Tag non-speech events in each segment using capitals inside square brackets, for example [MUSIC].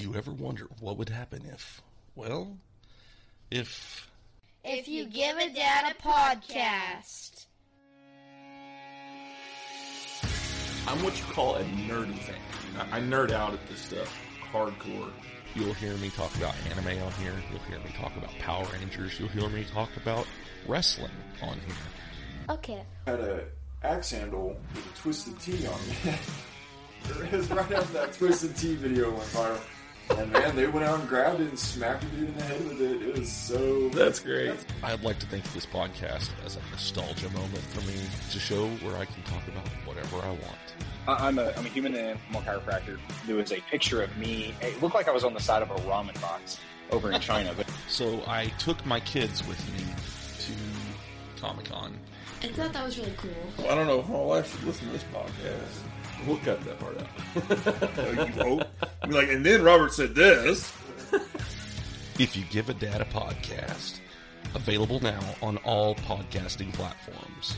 Do you ever wonder what would happen if, well, if. If you give a dad a podcast. I'm what you call a nerdy fan. I, I nerd out at this stuff hardcore. You'll hear me talk about anime on here. You'll hear me talk about Power Rangers. You'll hear me talk about wrestling on here. Okay. I had a axe handle with a twisted T on it. [LAUGHS] it was right after that twisted T video went viral. And man, they went out and grabbed it and smacked a dude in the head with it. It was so. That's great. I'd like to think of this podcast as a nostalgia moment for me to show where I can talk about whatever I want. I- I'm a, I'm a human and animal chiropractor. There was a picture of me. It looked like I was on the side of a ramen box over in China, but So I took my kids with me to Comic Con. I thought that was really cool. I don't know if my wife should listen to this podcast. We'll cut that part out. Uh, [LAUGHS] you hope. I mean, like, and then Robert said this. If you give a dad a podcast, available now on all podcasting platforms.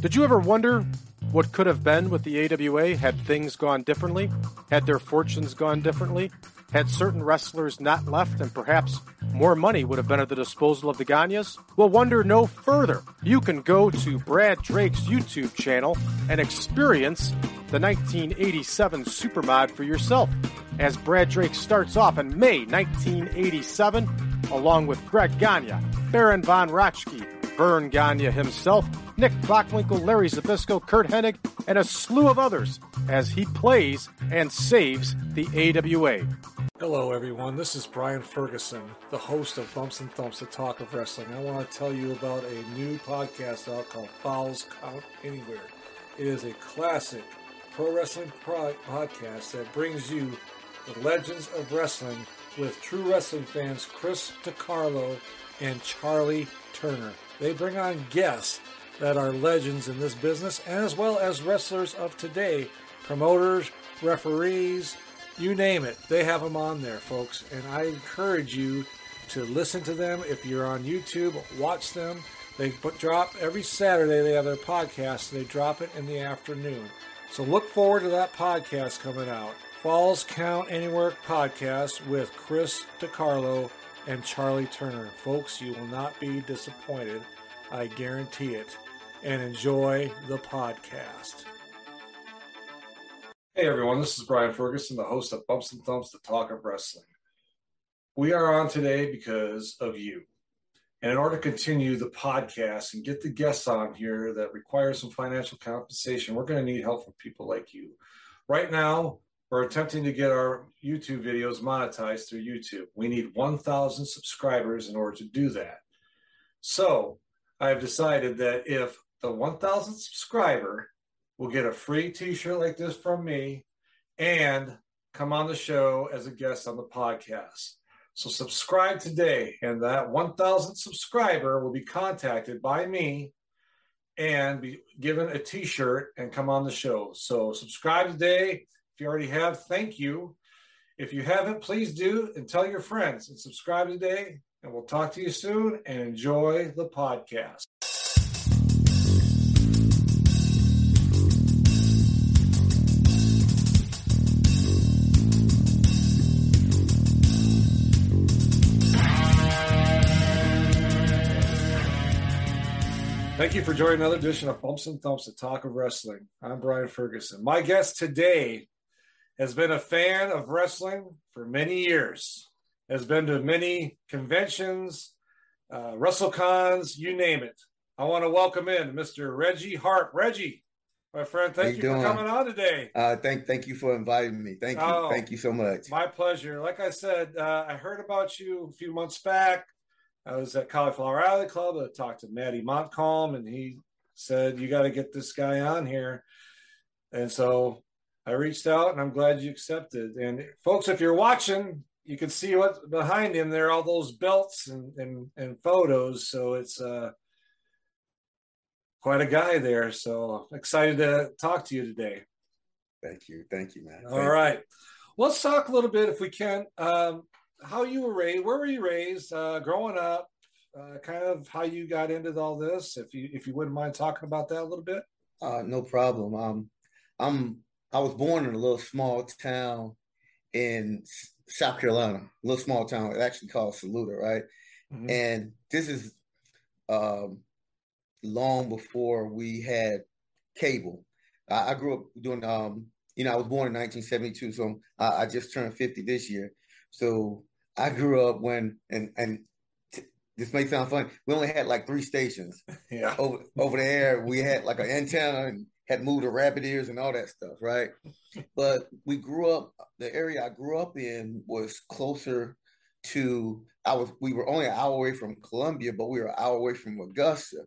Did you ever wonder what could have been with the AWA had things gone differently? Had their fortunes gone differently? Had certain wrestlers not left and perhaps more money would have been at the disposal of the Gagnes? Well, wonder no further. You can go to Brad Drake's YouTube channel and experience the 1987 Supermod for yourself. As Brad Drake starts off in May 1987, along with Greg Gagne, Baron Von Raschke, Verne Gagne himself, Nick Bockwinkel, Larry Zbyszko, Curt Hennig, and a slew of others as he plays and saves the AWA. Hello, everyone. This is Brian Ferguson, the host of Bumps and Thumps, the talk of wrestling. I want to tell you about a new podcast out called Falls Count Anywhere. It is a classic pro wrestling pro- podcast that brings you the legends of wrestling with true wrestling fans Chris DiCarlo and Charlie Turner. They bring on guests that are legends in this business, and as well as wrestlers of today, promoters, referees, you name it. They have them on there, folks. And I encourage you to listen to them. If you're on YouTube, watch them. They drop every Saturday. They have their podcast. They drop it in the afternoon. So look forward to that podcast coming out. Falls Count Anywhere podcast with Chris DiCarlo and Charlie Turner. Folks, you will not be disappointed. I guarantee it. And enjoy the podcast. Hey everyone, this is Brian Ferguson, the host of Bumps and Thumps, the talk of wrestling. We are on today because of you. And in order to continue the podcast and get the guests on here that require some financial compensation, we're going to need help from people like you. Right now, we're attempting to get our YouTube videos monetized through YouTube. We need 1,000 subscribers in order to do that. So I have decided that if the 1,000 subscriber will get a free t-shirt like this from me and come on the show as a guest on the podcast. So subscribe today and that 1000 subscriber will be contacted by me and be given a t-shirt and come on the show. So subscribe today. You already have, thank you. If you haven't, please do and tell your friends and subscribe today and we'll talk to you soon and enjoy the podcast. Thank you for joining another edition of Bumps and Thumps, the talk of wrestling. I'm Brian Ferguson. My guest today has been a fan of wrestling for many years, has been to many conventions, uh, WrestleCons, you name it. I want to welcome in Mr. Reggie Harp. Reggie, my friend, thank you, you for coming on today. Uh, thank, thank you for inviting me. Thank you, Oh. thank you so much. My pleasure. Like I said, uh, I heard about you a few months back. I was at Cauliflower Alley Club. I talked to Maddie Montcalm, and he said, You got to get this guy on here. And so I reached out, and I'm glad you accepted. And folks, if you're watching, you can see what's behind him there, all those belts and, and, and photos. So it's uh, quite a guy there. So excited to talk to you today. Thank you, thank you, man. All Thank right. Let's talk a little bit, if we can, um, how you were raised. Where were you raised uh, growing up? Uh, kind of how you got into all this. If you if you wouldn't mind talking about that a little bit. Uh, no problem. Um, I'm I was born in a little small town in South Carolina, a little small town. Actually called Saluda, right? Mhm. And this is um, long before we had cable. I, I grew up doing, um, you know, I was born in 1972, so I, I just turned 50 this year. So I grew up when, and and t- this may sound funny, we only had like three stations [LAUGHS] Yeah. over over the air. We had like an antenna and had moved to rabbit ears and all that stuff, right? But we grew up. The area I grew up in was closer to. I was. We were only an hour away from Columbia, but we were an hour away from Augusta.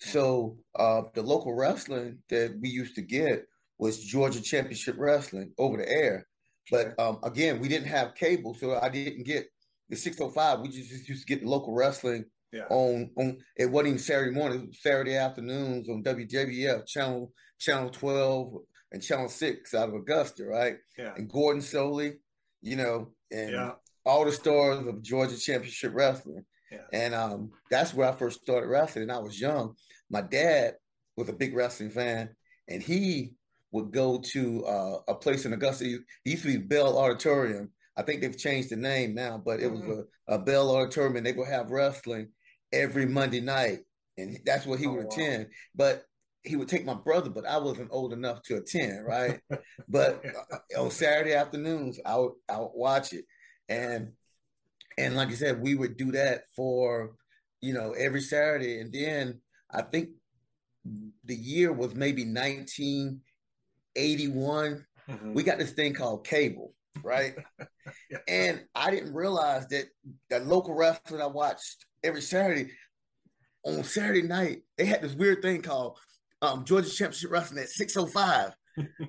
So uh, the local wrestling that we used to get was Georgia Championship Wrestling over the air. But um, again, we didn't have cable, so I didn't get the 605. We just, just used to get the local wrestling Yeah. on on it wasn't even Saturday morning, it was Saturday afternoons on WJBF channel channel 12 and channel 6 out of Augusta, right? Yeah. And Gordon Solie, you know, and Yeah. all the stars of Georgia Championship Wrestling. Yeah. And um that's where I first started wrestling. And I was young. My dad was a big wrestling fan, and he would go to uh, a place in Augusta. It used to be Bell Auditorium. I think they've changed the name now, but it was Mhm. a, a Bell Auditorium, and they would have wrestling every Monday night, and that's what he Oh, would wow. attend. But he would take my brother, but I wasn't old enough to attend, right? [LAUGHS] but uh, on Saturday afternoons, I would I would watch it, and and like I said, we would do that for you know every Saturday, and then I think the year was maybe 1981. Mhm. We got this thing called cable, right? [LAUGHS] And I didn't realize that the local wrestling I watched every Saturday on Saturday night, they had this weird thing called um, Georgia Championship Wrestling at 605.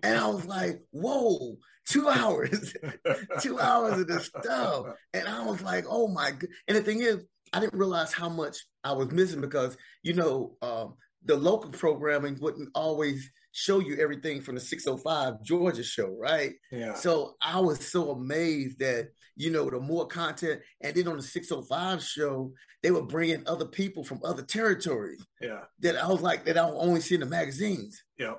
And I was like, whoa, two [LAUGHS] hours, [LAUGHS] two hours of this stuff. And I was like, oh my god. And the thing is, I didn't realize how much I was missing because, you know, um, the local programming wouldn't always show you everything from the 605 Georgia show, right? Yeah. So I was so amazed that, you know, the more content, and then on the 605 show, they were bringing other people from other territories Yeah. that I was like, that I only see in the magazines. Yeah.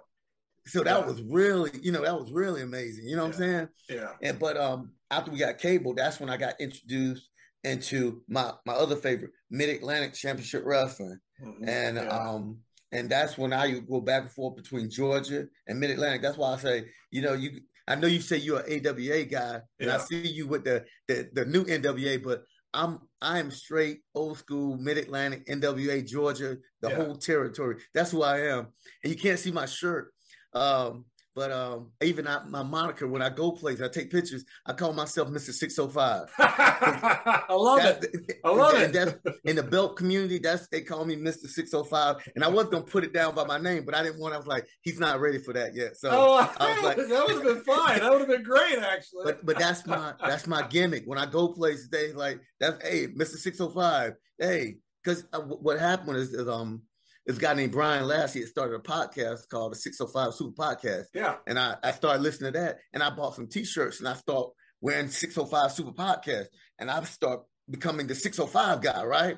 So that Yeah. was really, you know, that was really amazing. You know what I'm saying? Yeah. And but um after we got cable, that's when I got introduced into my my other favorite, Mid Atlantic Championship Wrestling. Mhm. And Yeah. um and that's when I go back and forth between Georgia and Mid Atlantic. That's why I say, you know, you I know you say you're an AWA guy, and I see you with the, the the new NWA, but I'm I am straight old school Mid Atlantic NWA Georgia, the Yeah. whole territory. That's who I am. And you can't see my shirt. Um, but um, even I, my moniker when I go places, I take pictures. I call myself Mister Six Hundred Five. [LAUGHS] [LAUGHS] I love it. I love and it. in the belt community, that's they call me Mister Six Hundred Five. And I was gonna put it down by my name, but I didn't want. I was like, he's not ready for that yet. So oh, I was like, [LAUGHS] that would have been fine. That would have been great, actually. but but that's my that's my gimmick. When I go places, they like that's hey, Mister Six Hundred Five. Hey, because what happened is, is um this guy named Brian Lassie had started a podcast called the Six Hundred Five Super Podcast, yeah. and I I started listening to that, and I bought some T-shirts, and I start wearing Six Hundred Five Super Podcast, and I start becoming the Six Hundred Five guy, right?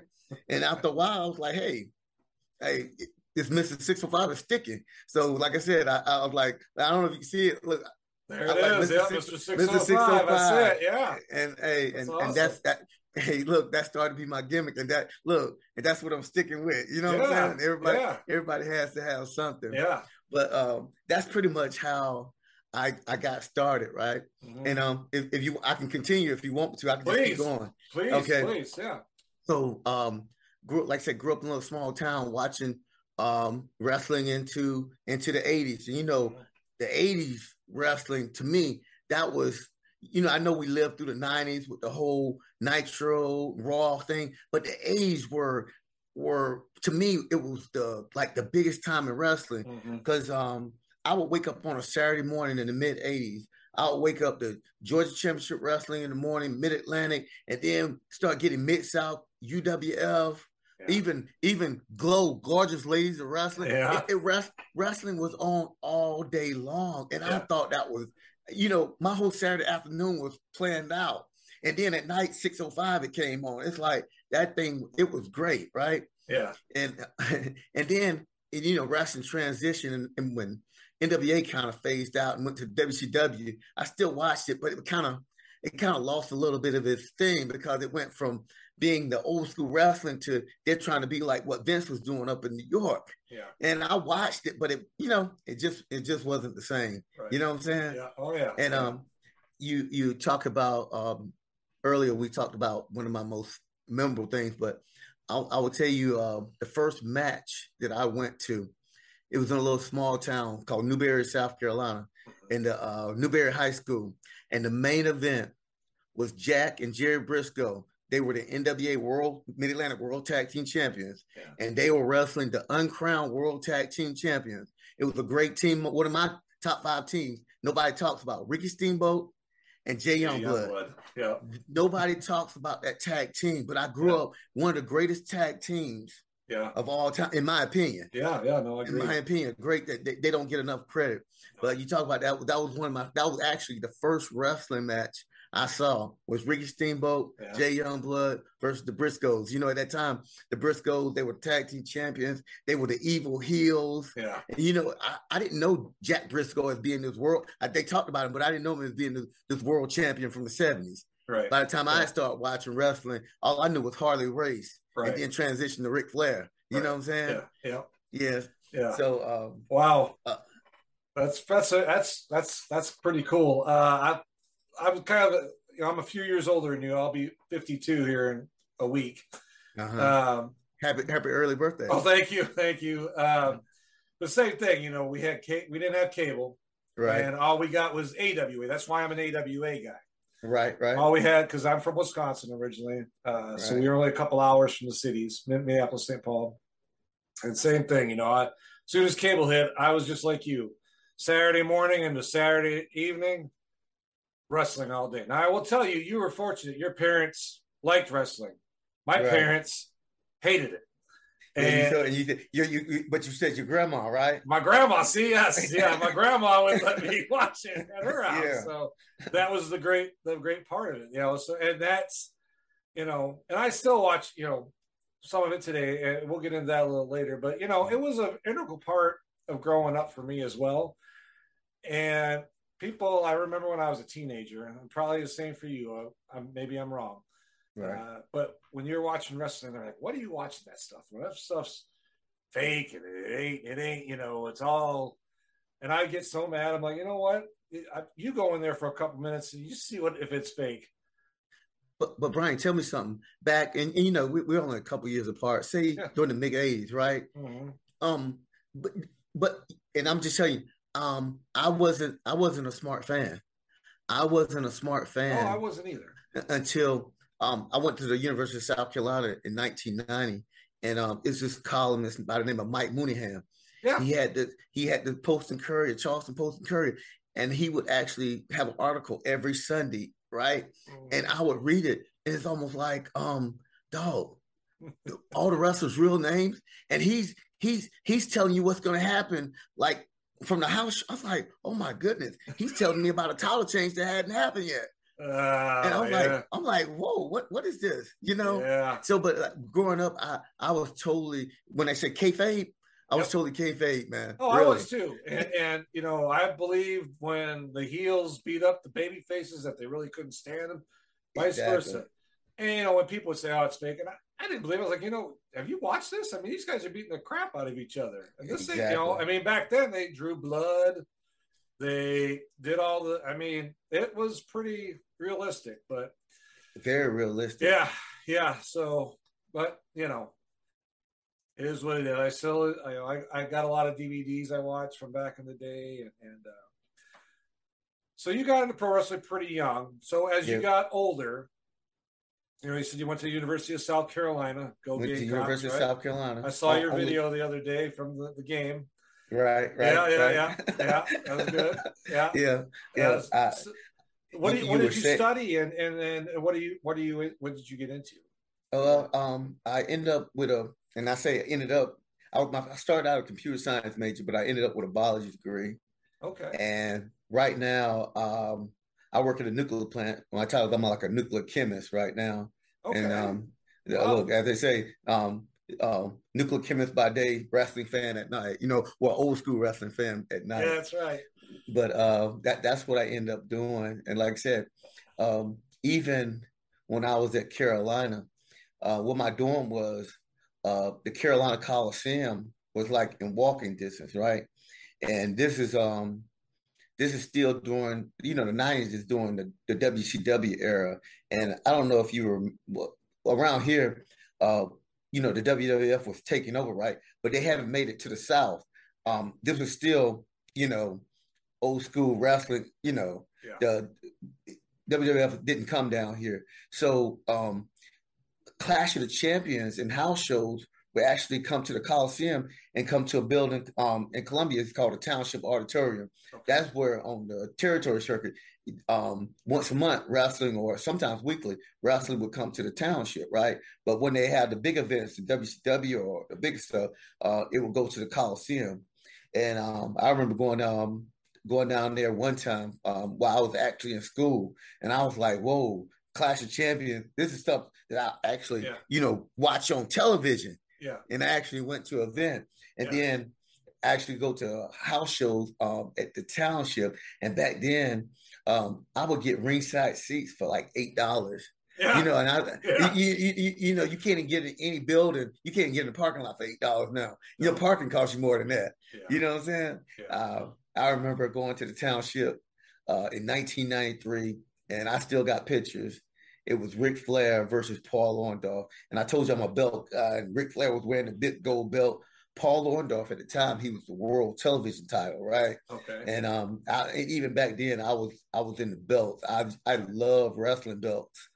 And after a while, I was like, hey, hey. This Mr. 605 is sticking. So, like I said, I, I was like, I don't know if you see it. Look, There I it like is. Mr. Yeah, Mr. Mr. 605. That's it. Yeah. and hey, That's and, and that's that. Hey, look, that started to be my gimmick, and that look, and that's what I'm sticking with. You know what I'm saying? Everybody, yeah. everybody has to have something. Yeah. But um, that's pretty much how I I got started, right? Mhm. And um, if, if you, I can continue if you want to. I can just keep Please. going. Please, okay. please. Yeah. So, um, grew like I said, grew up in a little small town watching um wrestling into into the 80s. And you know, the 80s wrestling to me, that was, you know, I know we lived through the 90s with the whole Nitro Raw thing, but the 80s were were to me it was the like the biggest time in wrestling Mhm. because um I would wake up on a Saturday morning in the mid 80s. I would wake up to Georgia Championship Wrestling in the morning, Mid Atlantic, and then start getting Mid South, UWF, Yeah. even even Glow, Gorgeous Ladies of Wrestling. Yeah. It, it rest, wrestling was on all day long, and I thought that was, you know, my whole Saturday afternoon was planned out. And then at night, six oh five, it came on. It's like that thing. It was great, right? Yeah. and [LAUGHS] and then and, you know, wrestling transition and, and when NWA kind of phased out and went to WCW, I still watched it, but it kind of it kind of lost a little bit of its thing because it went from being the old school wrestling to they're trying to be like what Vince was doing up in New York. Yeah. And I watched it, but it, you know, it just it just wasn't the same. Right. You know what I'm saying? Yeah. Oh yeah. And yeah. um, you you talk about um earlier we talked about one of my most memorable things, but I, I will tell you uh, the first match that I went to, it was in a little small town called Newberry, South Carolina, in the uh, Newberry High School, and the main event was Jack and Jerry Briscoe. They were the NWA World Mid Atlantic World Tag Team Champions, Yeah. and they were wrestling the uncrowned World Tag Team Champions. It was a great team. One of my top five teams. Nobody talks about Ricky Steamboat and Jay Youngblood. Yeah. Nobody talks about that tag team, but I grew Yeah. up one of the greatest tag teams Yeah. of all time, in my opinion. Yeah. Yeah. No, I In my opinion, great that they, they don't get enough credit. But you talk about that. That was one of my. That was actually the first wrestling match I saw was Ricky Steamboat, Yeah. Jay Youngblood versus the Briscoes. You know, at that time, the Briscoes they were tag team champions. They were the evil heels. Yeah. And, you know, I, I didn't know Jack Briscoe as being this world. I, they talked about him, but I didn't know him as being this, this world champion from the seventies. Right. By the time I Yeah. started watching wrestling, all I knew was Harley Race, Right. and then transition to Ric Flair. You Right. know what I'm saying? Yeah. Yeah. Yeah. Yeah. So, um, Wow. Uh, that's that's a, that's that's that's pretty cool. Uh, I I'm kind of you know, I'm a few years older than you. I'll be 52 here in a week. uh-huh. Um, happy happy early birthday. oh, thank you, thank you. Um, the same thing, you know, we had ca- we didn't have cable, right, and all we got was AWA. That's why I'm an AWA guy. right, right. All we had because I'm from Wisconsin originally, uh, so we were only a couple hours from the cities, Minneapolis, St. Paul, and same thing. You know, I, as soon as cable hit, I was just like you. Saturday morning into Saturday evening, wrestling all day. Now I will tell you, you were fortunate. Your parents liked wrestling. My Right. parents hated it, and said- you, you, you, you, but you said your grandma, right? my grandma, see, yes, [LAUGHS] yeah, my grandma would let me [LAUGHS] watch it at her house. Yeah. So that was the great, the great part of it, you know. So and that's, you know, and I still watch, you know, some of it today, and we'll get into that a little later. But you know, it was an integral part of growing up for me as well. And people, I remember when I was a teenager, and probably the same for you. Uh, I'm, maybe I'm wrong. Uh, but when you're watching wrestling, they're like, "What are you watching that stuff? Well, that stuff's fake, and it ain't. It ain't. You know, it's all." And I get so mad. I'm like, you know what? I- You go in there for a couple minutes and you see what if it's fake. But but Brian, tell me something. Back and, and, you know we, we're only a couple years apart. Say Yeah. during the mid '80s, right? Mm-hmm. Um, but but and I'm just telling you, um, I wasn't I wasn't a smart fan. I wasn't a smart Oh, fan I wasn't either. until um I went to the University of South Carolina in 1990, and um it's this columnist by the name of Mike Mooneyham. Yeah. He had the he had the Post and Courier, Charleston Post and Courier, and he would actually have an article every Sunday, right? And I would read it, and it's almost like, um, dog, [LAUGHS] all the wrestlers' real names, and he's he's he's telling you what's gonna happen, like from the house. I was like, oh my goodness, he's telling me about a title change that hadn't happened yet, Uh, and I'm yeah. like, I'm like, whoa, what what is this? You know? yeah. So, but like, growing up, I I was totally when they said kayfabe, I was Yep. totally kayfabe, man. Oh, I was too. And, and you know, I believed when the heels beat up the baby faces that they really couldn't stand them, vice Exactly. versa. And you know, when people would say, "Oh, it's fake," and I, I didn't believe. it. I was like, you know, have you watched this? I mean, these guys are beating the crap out of each other. And this thing, you know, I mean, back then they drew blood, they did all the. I mean, it was pretty realistic, but Very realistic. yeah, yeah. So, but you know, it is what it is. I still, I, I, got a lot of DVDs I watched from back in the day, and, and uh, so you got into pro wrestling pretty young. So as you got older, you know, you said you went to the University of South Carolina. Go Went to University right? of South Carolina. I saw your Only- video the other day from the, the game. Right, right. yeah, yeah, right. yeah, yeah. That was good. Yeah, [LAUGHS] yeah, yeah. Uh, I- so- what do you- you, what did you saying- study and and and what do you what do you what did you get into? Well, um, I ended up with a, and I say ended up. I, I started out a computer science major, but I ended up with a biology degree. Okay. And right now, um, I work at a nuclear plant. My title, I'm like a nuclear chemist right now. Okay. And um, Wow. look, as they say, um, um, nuclear chemist by day, wrestling fan at night. You know, well, old school wrestling fan at night. Yeah, that's right. But uh, that that's what I end up doing. And like I said, um, even when I was at Carolina, uh, what my dorm was, uh, the Carolina Coliseum was like in walking distance, right? And this is um this is still during you know the 90s is during the, the WCW era. And I don't know if you were well, around here, uh, you know, the WWF was taking over, right? But they haven't made it to the South. Um, this was still, you know, old school wrestling, you know, Yeah. the WWF didn't come down here. So um Clash of the Champions and house shows would actually come to the Coliseum and come to a building um, in Columbia. It's called the Township Auditorium. That's where on the territory circuit, um, once a month, wrestling or sometimes weekly, wrestling would come to the township, right? But when they had the big events, the WCW or the big stuff, uh, it would go to the Coliseum. And um, I remember going um, going down there one time um, while I was actually in school, and I was like, "Whoa, Clash of Champions! This is stuff that I actually, Yeah. you know, watch on television." Yeah. and I actually went to an event and Yeah. then actually go to house shows um, at the township. And back then, um, I would get ringside seats for like eight dollars. Yeah. You know, and I, Yeah. you, you, you, you know, you can't even get in any building. You can't get in the parking lot for eight dollars now. Your know, parking costs you more than that. You know what I'm saying? Uh, I remember going to the township uh, in 1993, and I still got pictures. It was Ric Flair versus Paul Orndorff, and I told you I'm a belt guy. And Ric Flair was wearing a big gold belt. Paul Orndorff at the time he was the world television title, right? Okay. And um, I, even back then I was I was in the belts. I I love wrestling belts,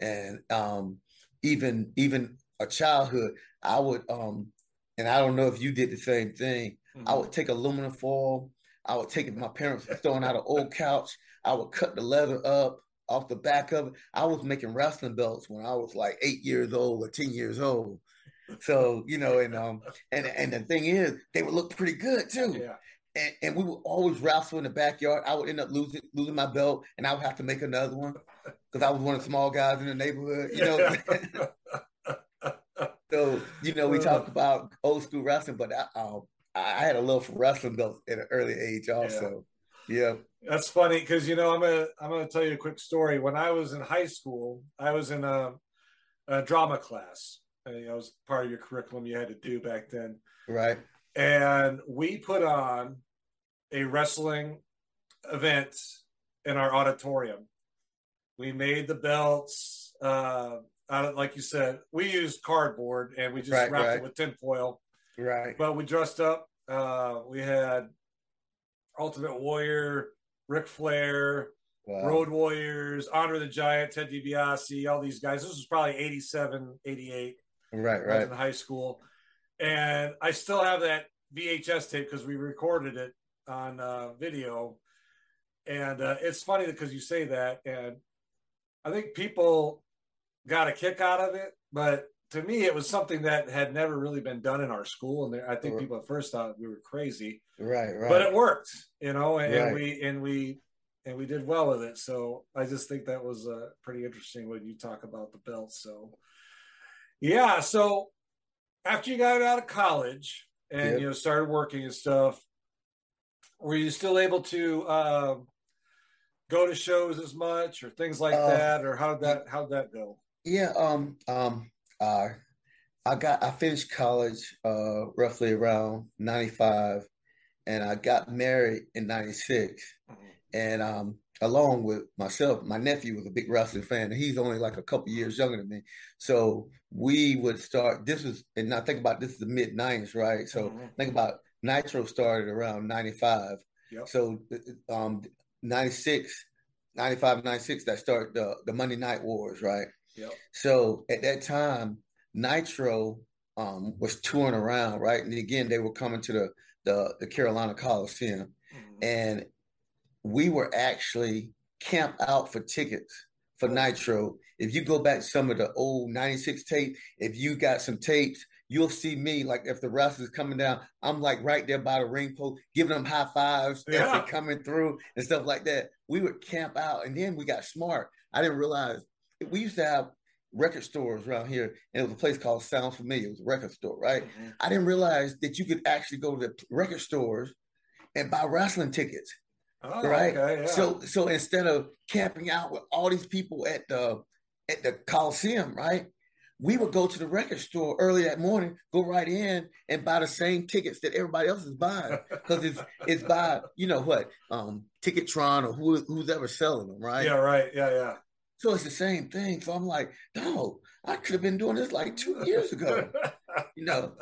and um, even even a childhood I would um, and I don't know if you did the same thing. I would take aluminum foil. I would take it. My parents were throwing out an old couch. I would cut the leather up off the back of it. I was making wrestling belts when I was like eight years old or ten years old. So you know, and um, and and the thing is, they would look pretty good too. Yeah. And, and we would always wrestle in the backyard. I would end up losing losing my belt, and I would have to make another one because I was one of the small guys in the neighborhood. You know. [LAUGHS] so you know, we talked about old school wrestling, but I, um, I had a love for wrestling belts at an early age, also. Yeah. That's funny because you know I'm gonna I'm gonna tell you a quick story. When I was in high school, I was in a, a drama class. I that was part of your curriculum you had to do back then. Right. And we put on a wrestling event in our auditorium. We made the belts. Uh, out of, like you said, we used cardboard and we just Right, wrapped right. it with tinfoil. Right. But we dressed up. Uh, we had Ultimate Warrior, Ric Flair, Wow. Road Warriors, Andre the Giant, Ted DiBiase, all these guys. This was probably 87, 88. Right. Right. in high school. And I still have that VHS tape because we recorded it on uh, video. And uh, it's funny because you say that. And I think people got a kick out of it. But to me, it was something that had never really been done in our school. And there- I think Right. people at first thought we were crazy Right. Right. but it worked, you know, and, and we and we and we did well with it. So I just think that was uh, pretty interesting when you talk about the belt. So yeah, so after you got out of college and Yep. you know started working and stuff, were you still able to uh, go to shows as much or things like Uh, that, or how did that how did that go? Yeah, um, um, uh, I got I finished college uh roughly around 95 and I got married in 96 and um along with myself, my nephew was a big wrestling fan and he's only like a couple years younger than me. So we would start this was and now think about this is the mid 90s, right? So Mhm. think about Nitro started around 95. Yep. So um 96 95 96 that start the the Monday Night Wars, right? Yep. So at that time, Nitro um, was touring around, right? And again, they were coming to the the, the Carolina Coliseum, and we were actually camped out for tickets for Nitro. If you go back to some of the old '96 tape, if you got some tapes, you'll see me like if the wrestlers coming down, I'm like right there by the ring post, giving them high fives as they're coming through and stuff like that. We would camp out, and then we got smart. I didn't realize we used to have record stores around here, and it was a place called Sound Familiar. It was a record store, right? Mhm. I didn't realize that you could actually go to the record stores and buy wrestling tickets, Oh, right? okay, yeah. So, so instead of camping out with all these people at the at the Coliseum, right? We would go to the record store early that morning, go right in and buy the same tickets that everybody else is buying because it's [LAUGHS] it's by you know what um Ticketron or who who's ever selling them, right? yeah, right. Yeah, yeah. So it's the same thing. So I'm like, no, I could have been doing this like two years ago, you know.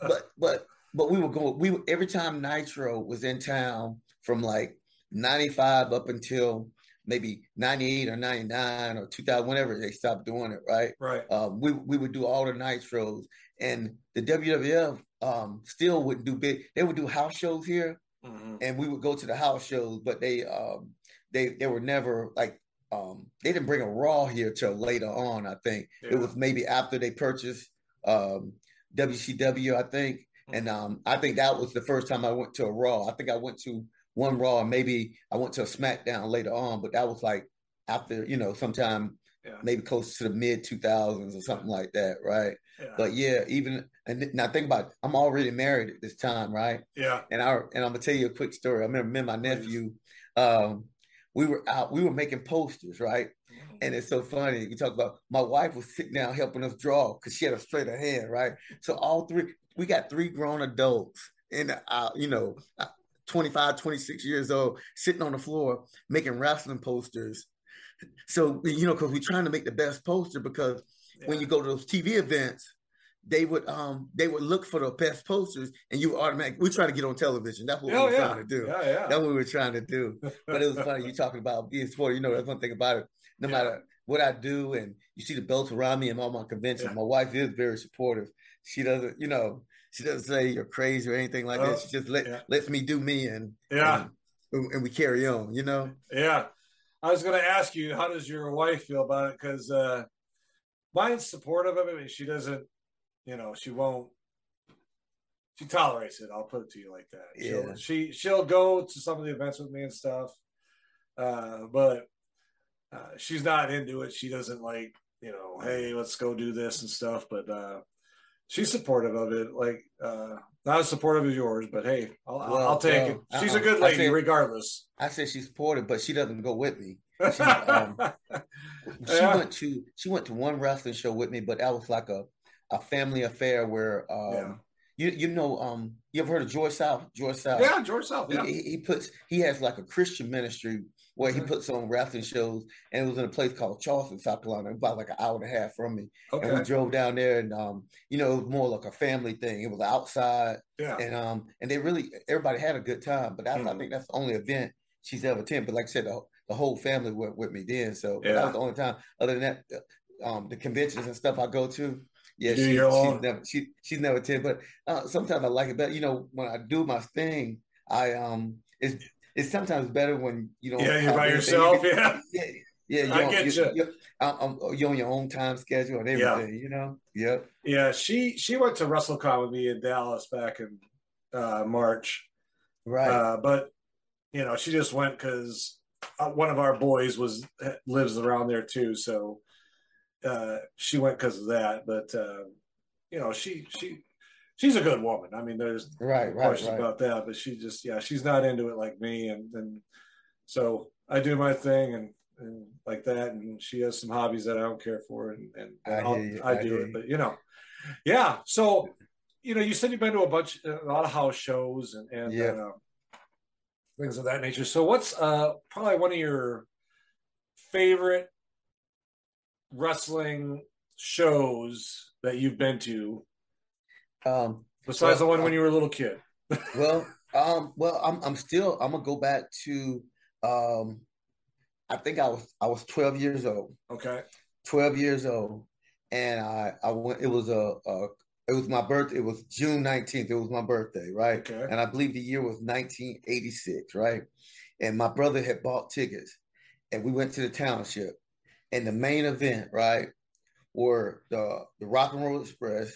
But but but we were going. We were, every time Nitro was in town from like '95 up until maybe '98 or '99 or 2000, whenever they stopped doing it, right? right. Um, we we would do all the Nitros, and the WWF um, still wouldn't do big. They would do house shows here, Mhm. and we would go to the house shows, but they um they they were never like um they didn't bring a raw here till later on. I think Yeah. it was maybe after they purchased um WCW, I think, and um I think that was the first time I went to a raw. I think I went to one raw, maybe I went to a SmackDown later on, but that was like after you know sometime Yeah. maybe close to the mid two thousands or something like that, right? Yeah. But yeah, even and now think about it, I'm already married at this time, right? yeah. And I and I'm gonna tell you a quick story. I remember me and my nephew, um, we were out, we were making posters, right? And it's so funny. You talk about my wife was sitting down helping us draw because she had a straighter hand, right? So all three, we got three grown adults in, uh, you know, uh, 25, 26 years old, sitting on the floor making wrestling posters. So you know, because we're trying to make the best poster because when you go to those TV events, they would um they would look for the best posters and you automatically we try to get on television. That's what Oh, we were yeah. trying to do. Yeah, yeah. That's what we were trying to do. But it was funny you talking about being sporty. You know, that's one thing about it. No matter what I do, and you see the belts around me and all my conventions, my wife is very supportive. She doesn't, you know, she doesn't say you're crazy or anything like Oh, that. She just let lets me do me and Yeah. and, and we carry on. You know. Yeah. I was going to ask you, how does your wife feel about it? Because uh, mine's supportive of it. I mean, she doesn't, you know, she won't. She tolerates it. I'll put it to you like that. She'll, Yeah. She she'll go to some of the events with me and stuff, uh, but uh, she's not into it. She doesn't like, you know, hey, let's go do this and stuff. But uh, she's supportive of it. Like uh, not as supportive as yours, but hey, I'll, I'll- Well, I'll take well, it. She's a uh-uh. good I lady, said- regardless. I said she's supportive, but she doesn't go with me. [LAUGHS] She, um, she Yeah. went to she went to one wrestling show with me, but that was like a a family affair where um Yeah. you you know um you ever heard of George South? George South. Yeah, George South. He, Yeah. he, he puts he has like a Christian ministry where he puts on wrestling shows, and it was in a place called Charleston, South Carolina, about like an hour and a half from me. And we drove down there, and um, you know, it was more like a family thing. It was outside, Yeah. and um, and they really everybody had a good time. But that's, I Mhm. think that's the only event she's ever attended. But like I said, the, the whole family went with me then. So Yeah. that was the only time. Other than that, uh, um, the conventions and stuff I go to. Yeah, do she, your she's own. never she she's never attended. But uh, sometimes I like it better. You know, when I do my thing, I um, it's it's sometimes better when you don't. Yeah, you're by yourself. You Yeah. get- [LAUGHS] yeah, yeah. I You're, get you. you. You're, um, um, you're on your own time schedule and Yeah. everything. You know. Yep. Yeah. She she went to WrestleCon with me in Dallas back in uh, March. Right. Uh, but you know, she just went because uh, one of our boys was lives around there too. So uh, she went because of that. But uh, you know, she she she's a good woman. I mean, there's right. no Right. question Right. about that. But she just yeah, she's not into it like me. And and so I do my thing and. And like that, and she has some hobbies that I don't care for, and, and, I and I'll- you, I, I do it. you. But you know, yeah. So, you know, you said you've been to a bunch, a lot of house shows, and and Yeah. uh, things of that nature. So, what's uh probably one of your favorite wrestling shows that you've been to, Um. besides Well, the one when you were a little kid? [LAUGHS] Well. Um. Well. I'm. I'm still. I'm gonna go back to. Um. I think I was. I was 12 years old. Okay. 12 years old, and I. I went. It was a. a it was my birthday. It was June 19th. It was my birthday, right? Okay. And I believe the year was 1986, right? And my brother had bought tickets, and we went to the township. And the main event, right, were the the Rock and Roll Express,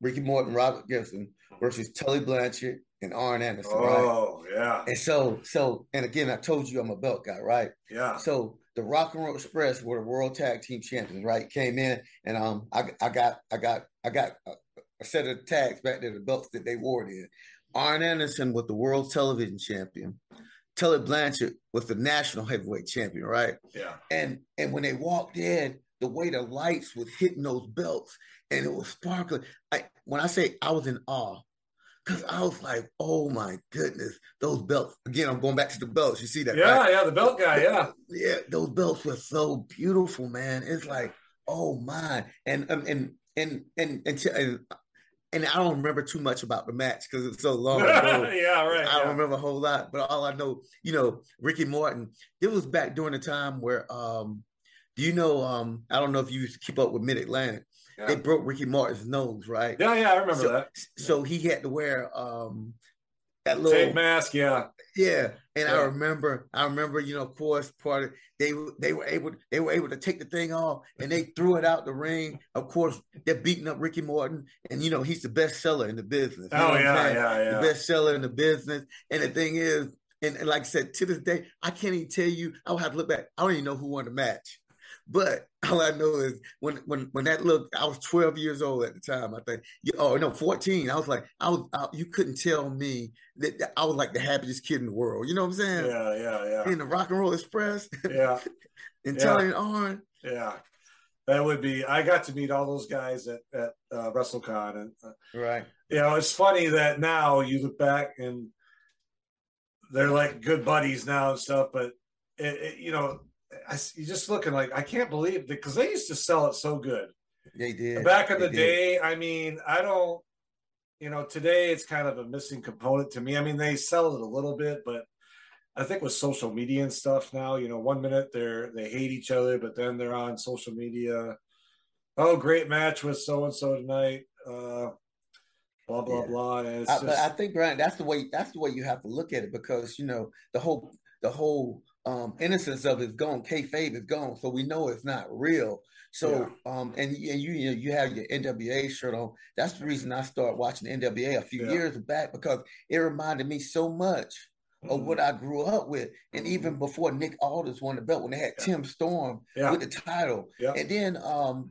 Ricky Morton, Robert Gibson versus Tully Blanchard and Arn Anderson, right? Oh yeah, And so, so, and again, I told you I'm a belt guy, right? yeah. So the Rock and Roll Express were the World Tag Team Champions, right? Came in and um, I I got I got I got a, set of tags back there, the belts that they wore then. Arn Anderson was the World Television Champion. Tully Blanchard was the National Heavyweight Champion, right? Yeah. And and when they walked in, the way the lights was hitting those belts and it was sparkling. I when I say I was in awe, because I was like, oh my goodness, those belts. Again, I'm going back to the belts. You see that? Yeah, right? yeah, the belt guy, yeah. [LAUGHS] yeah, those belts were so beautiful, man. It's like, oh my, and um, and and and and, and, and I don't remember too much about the match because it's so long [LAUGHS] ago. yeah, right. I don't remember a whole lot, but all I know, you know, Ricky Morton. It was back during the time where, um, do you know? Um, I don't know if you used to keep up with Mid Atlantic. Yeah. They broke Ricky Morton's nose, right? Yeah, yeah, I remember so, that. So he had to wear um that little Tape mask, yeah. yeah, and I remember, I remember, you know, of course, part of they they were able they were able to take the thing off and they threw it out the ring. Of course, they're beating up Ricky Morton, and you know he's the best seller in the business. You Oh, yeah, yeah, yeah. the best seller in the business. And the thing is, and, and like I said, to this day, I can't even tell you. I would have to look back. I don't even know who won the match. But [LAUGHS] all I know is when when when that look, I was 12 years old at the time. I think, oh no, 14. I was like, I was, I, you couldn't tell me that, that I was like the happiest kid in the world. You know what I'm saying? Yeah, yeah, yeah. In the Rock and Roll Express [LAUGHS] Yeah, and Yeah. telling Arn, yeah. That would be. I got to meet all those guys at at uh, WrestleCon, and uh, right? you know, it's funny that now you look back and they're like good buddies now and stuff. But it, it, you know, I, you just looking like I can't believe because they used to sell it so good They did back in They the did. day. I mean, I don't. You know, today it's kind of a missing component to me. I mean, they sell it a little bit, but I think with social media and stuff now, you know, one minute they're they hate each other, but then they're on social media. Oh, great match with so and so tonight. Uh, blah blah Yeah. blah. I, just, but I think Brian, that's the way that's the way you have to look at it because you know the whole the whole um innocence of it's gone, kayfabe is gone, so we know it's not real. So um and, you- and you you know, you have your NWA shirt on. That's the reason I started watching NWA a few Yeah. years back because it reminded me so much of Mm-hmm. what I grew up with, and even before Nick Aldis won the belt when they had Yeah. Tim Storm Yeah. with the title, Yeah. and then um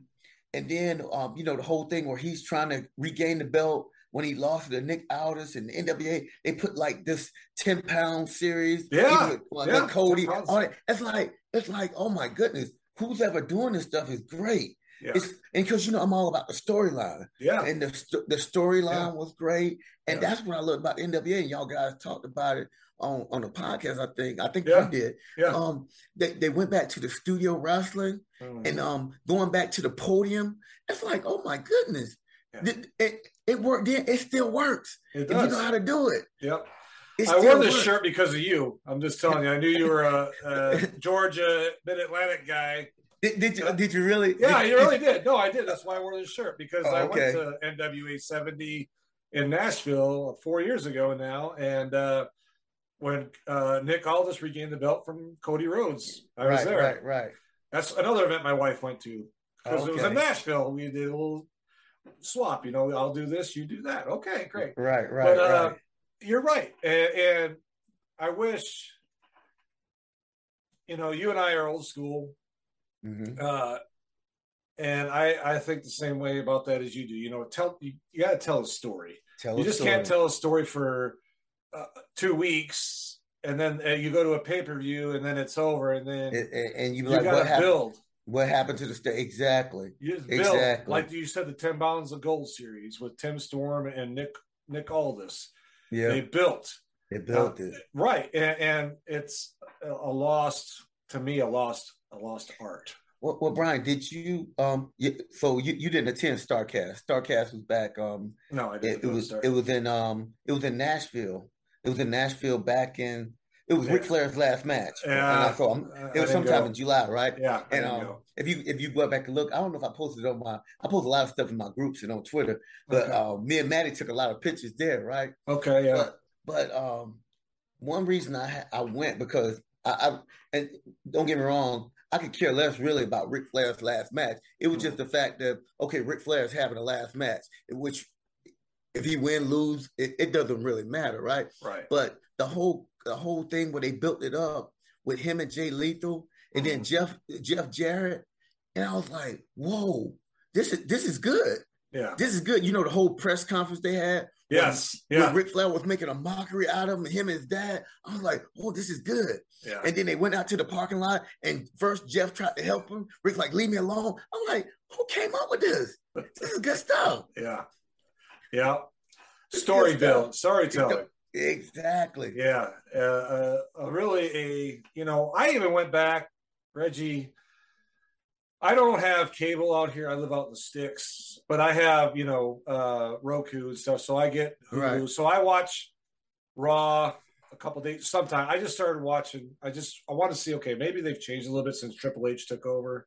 and then um, you know, the whole thing where he's trying to regain the belt when he lost to Nick Aldis and the NWA, they put like this 10 pound series. Yeah, with, yeah, Cody. 10 pounds. all that. It's like, it's like, oh my goodness, who's ever doing this stuff is great. yeah, It's and because you know I'm all about the storyline. yeah, And the the storyline Yeah. was great. And Yeah. that's what I love about NWA. And y'all guys talked about it on, on the podcast, I think. I think Yeah. we did. yeah. Um they, they went back to the studio wrestling Mhm. and um going back to the podium, it's like, oh my goodness. It, it worked then, it still works. it If you know how to do it. Yep. It I wore this works. shirt because of you. I'm just telling you. I knew you were a, a [LAUGHS] Georgia Mid Atlantic guy. Did, did you did you really? Yeah, did- you really did. No, I did. That's why I wore this shirt because Oh, I okay. went to NWA 70 in Nashville four years ago now, and uh, when uh, Nick Aldis regained the belt from Cody Rhodes, I was right, there. right, right. That's another event my wife went to because it was in Nashville. We did a little swap. You know, I'll do this, you do that. Okay, great. Right, right, but uh, right. you're right, and, and I wish, you know, you and I are old school, Mhm. uh, and I I think the same way about that as you do. You know, tell you, you got to tell a story. Tell you just story. can't tell a story for uh, two weeks, and then uh, you go to a pay per view, and then it's over, and then And, and- and you you like, got what to build. What happened to the state? Exactly. Just Exactly. like you said, the ten pounds of gold series with Tim Storm and Nick Nick Aldis. Yeah, They built. they, built. built Uh, it. right and, and it's a lost to me a lost a lost art Well, well, Brian, did you um? You, so you, you didn't attend Starrcast. Starrcast was back. Um, no i it, didn't it to was start. it was in um it was in Nashville. It was in Nashville back in. It was Ric Yeah. Flair's last match. Yeah, And I saw him. I- I It was sometime go. in July, right? yeah And um, if you if you go back and look, I don't know if I posted it on my I post a lot of stuff in my groups and on Twitter, but okay. uh, me and Maddie took a lot of pictures there, right? okay yeah But but um, one reason I ha- I went because I, I and don't get me wrong, I could care less really about Ric Flair's last match. It was just the fact that okay, Ric Flair's having a last match, which if he win lose, it, it doesn't really matter, right? right But the whole the whole thing where they built it up with him and Jay Lethal, and then mm-hmm. Jeff Jeff Jarrett, and I was like, whoa, this is this is good. Yeah. This is good. You know the whole press conference they had. Yes. when Yeah. Ric Flair was making a mockery out of him, him and his dad. I was like, oh, this is good. Yeah. And then they went out to the parking lot, and first Jeff tried to help him. Rick like, leave me alone. I'm like, who came up with this? This is good stuff. Yeah. Yeah. Story build, storytelling. Exactly. Yeah. Uh, uh, uh, really a, you know, I even went back, Reggie. I don't have cable out here. I live out in the sticks, but I have, you know, uh, Roku and stuff. So I get Hulu. Right. So I watch Raw a couple days. Sometime I just started watching. I just I want to see. Okay, maybe they've changed a little bit since Triple H took over.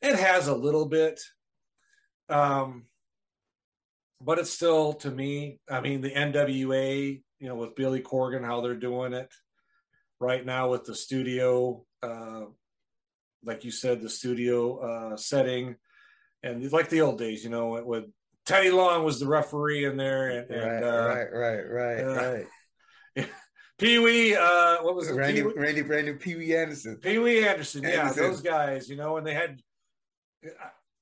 It has a little bit, um, but it's still to me. I mean, the NWA, you know, with Billy Corgan, how they're doing it right now with the studio. Uh, like you said, the studio uh, setting, and like the old days, you know, with Teddy Long was the referee in there, and, and right, uh, right, right, right, uh, right. [LAUGHS] Pee Wee, uh, what was it? Randy, Pee-wee- Randy, Randy, Pee Wee Anderson. Pee Wee Anderson, yeah, Anderson. those guys, you know, and they had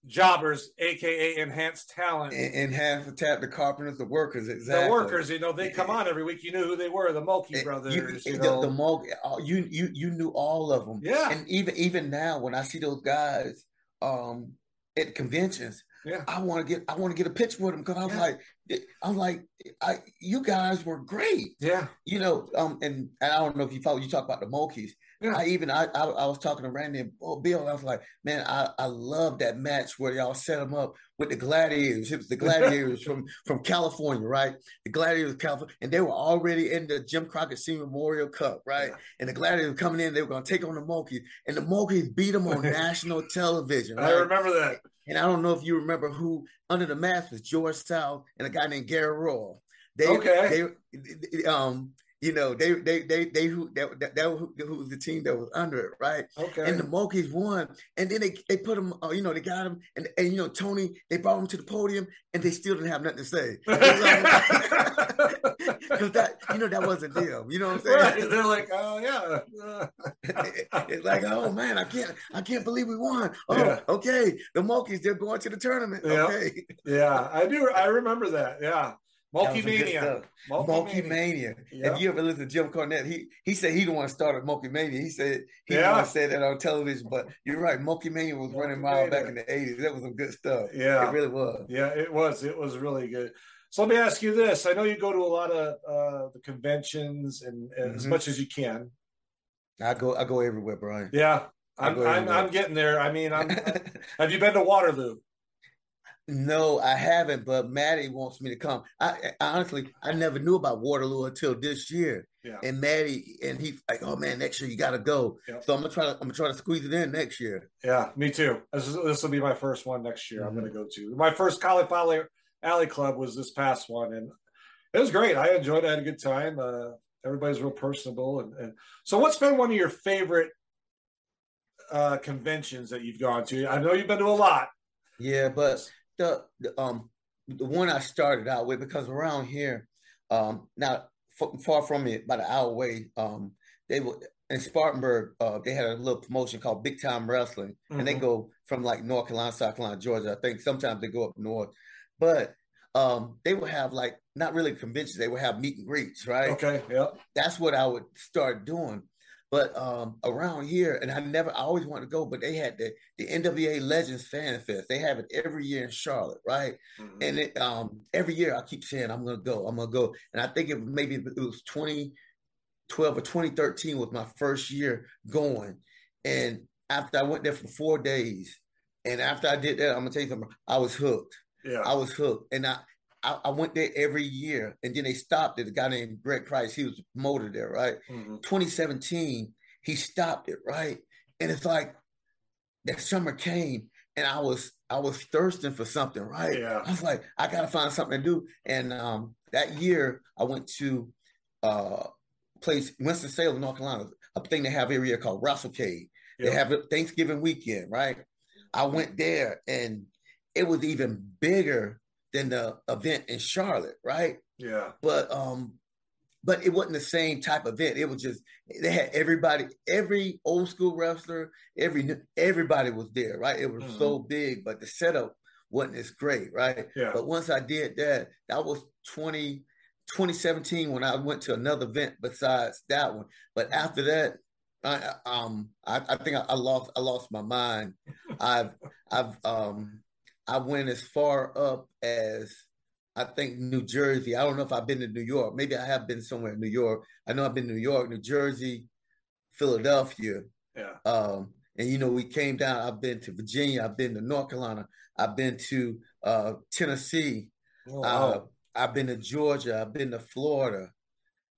jobbers, aka enhanced talent. And, and half the tap the carpenters, the workers, exactly. The workers, you know, they come on every week. You knew who they were, the Mulkey brothers. You, the, know, the Mo- uh, you you you knew all of them. Yeah. And even even now, when I see those guys um at conventions, yeah, I want to get I want to get a pitch with them because I'm Yeah. like, I'm like, I you guys were great. yeah, You know, um, and, and I don't know if you follow. You talk about the Mulkeys. Yeah. I even I, I I was talking to Randy and oh, Bill. And I was like, man, I I love that match where y'all set them up with the Gladiators. It was the [LAUGHS] Gladiators from from California, right? The Gladiators, of California, and they were already in the Jim Crockett Senior Memorial Cup, right? Yeah. And the Gladiators were coming in. They were going to take on the Mulkeys, and the Mulkeys beat them on [LAUGHS] national television. I remember that. And I don't know if you remember who under the mask was George South and a guy named Gary Royal. They, Okay. they, um, you know, they, they, they, they, who that, that, that who, who was the team that was under it, right? Okay. And the Mulkeys won, and then they they put them, uh, you know, they got him, and and you know, Tony, they brought him to the podium, and they still didn't have nothing to say [LAUGHS] because [LAUGHS] that, you know, that wasn't them. You know what I'm saying? right. They're like, oh yeah. [LAUGHS] It's like, oh man, I can't, I can't believe we won. Oh, Yeah. okay, the Mulkeys, they're going to the tournament. Yeah. Okay, yeah, I do. I remember that. Yeah, That was some Mulkey-mania. stuff. Mulkey Mania. Yeah. If you ever listen to Jim Cornette, he he said he the one want to Mulkey Mania. He said he Yeah. say that on television. But you're right, Mulkey Mania was running wild back in the '80s. That was some good stuff. Yeah. it really was. Yeah, it was. It was really good. So let me ask you this: I know you go to a lot of uh, the conventions and, and as Mhm. much as you can. I go I go everywhere, Brian. Yeah, I'm. I'm. I'm getting there. I mean, I'm. [LAUGHS] have you been to Waterloo? No, I haven't. But Maddie wants me to come. I, I honestly I never knew about Waterloo until this year. Yeah. And Maddie and he's like, "Oh man, next year you got to go." Yep. So I'm gonna try to I'm gonna try to squeeze it in next year. Yeah, me too. This, this will be my first one next year. I'm Mhm. going to go to my first Cauliflower Alley, Alley Club was this past one, and it was great. I enjoyed. it. I had a good time. Uh, everybody's real personable, and, and so what's been one of your favorite uh, conventions that you've gone to? I know you've been to a lot. Yeah, but the, the um the one I started out with because around here, um now f- far from it, about an hour away, um they were in Spartanburg. Uh, they had a little promotion called Big Time Wrestling, and they Mhm. go from like North Carolina, South Carolina, Georgia. I think sometimes they go up north, but um they would have like not really conventions. They would have meet and greets, right? Okay, yeah, that's what I would start doing. But um, around here, and I never, I always wanted to go, but they had the the NWA Legends Fan Fest. They have it every year in Charlotte, right? Mhm. And it, um, every year I keep saying I'm gonna go, I'm gonna go, and I think it maybe it was 2012 or 2013 was my first year going, and after I went there for four days, and after I did that, I'm gonna tell you something, I was hooked. yeah, I was hooked, and I, I I went there every year, and then they stopped it. A guy named Greg Price, he was promoted there, right? Mhm. 2017, he stopped it, right? And it's like that summer came, and I was I was thirsting for something, right? Yeah. I was like, I gotta find something to do. And um, that year, I went to uh place Winston Salem, North Carolina, a thing they have every year called WrestleCade. They have Thanksgiving weekend, right? I went there, and it was even bigger than the event in Charlotte, right? yeah, But um, but it wasn't the same type of event. It was just they had everybody, every old school wrestler, every everybody was there, right? It was mm-hmm. so big, but the setup wasn't as great, right? Yeah. But once I did that, that was 20, 2017 when I went to another event besides that one. But after that, I um I, I think I, I, lost I lost my mind. [LAUGHS] I've I've um I went as far up as I think New Jersey. I don't know if I've been to New York. Maybe I have been somewhere in New York. I know I've been to New York, New Jersey, Philadelphia. Yeah. Um, and you know, we came down. I've been to Virginia. I've been to North Carolina. I've been to uh, Tennessee. Oh, wow. uh, I've been to Georgia. I've been to Florida.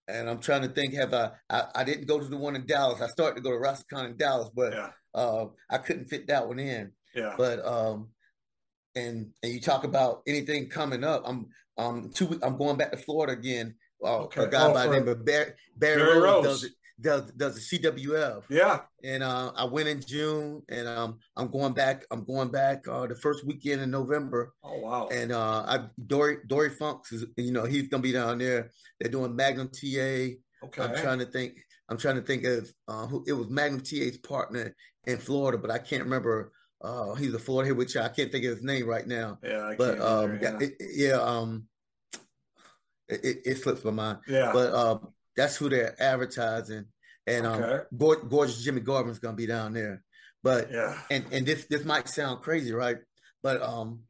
And I'm trying to think. Have I, I? I, didn't go to the one in Dallas. I started to go to Roscoe in Dallas, but yeah. uh, I couldn't fit that one in. Yeah. But um, and and you talk about anything coming up. I'm um two. I'm going back to Florida again. Uh, okay. A guy oh, by the name of Barry, Barry, Barry Rose, Rose, does it. Does does the CWF? Yeah, and uh, I went in June, and um, I'm going back. I'm going back uh, the first weekend in November. Oh wow! And uh, I Dory Dory Funks is you know he's gonna be down there. They're doing Magnum TA. Okay. I'm trying to think. I'm trying to think of uh, who it was. Magnum TA's partner in Florida, but I can't remember uh, he's a Florida here, which I can't think of his name right now. Yeah, I but um, either, yeah. It, yeah, um, it, it, slips my mind. Yeah, but um, that's who they're advertising, and okay. um, gorgeous Jimmy Garvin's gonna be down there. But yeah, and and this this might sound crazy, right? But um,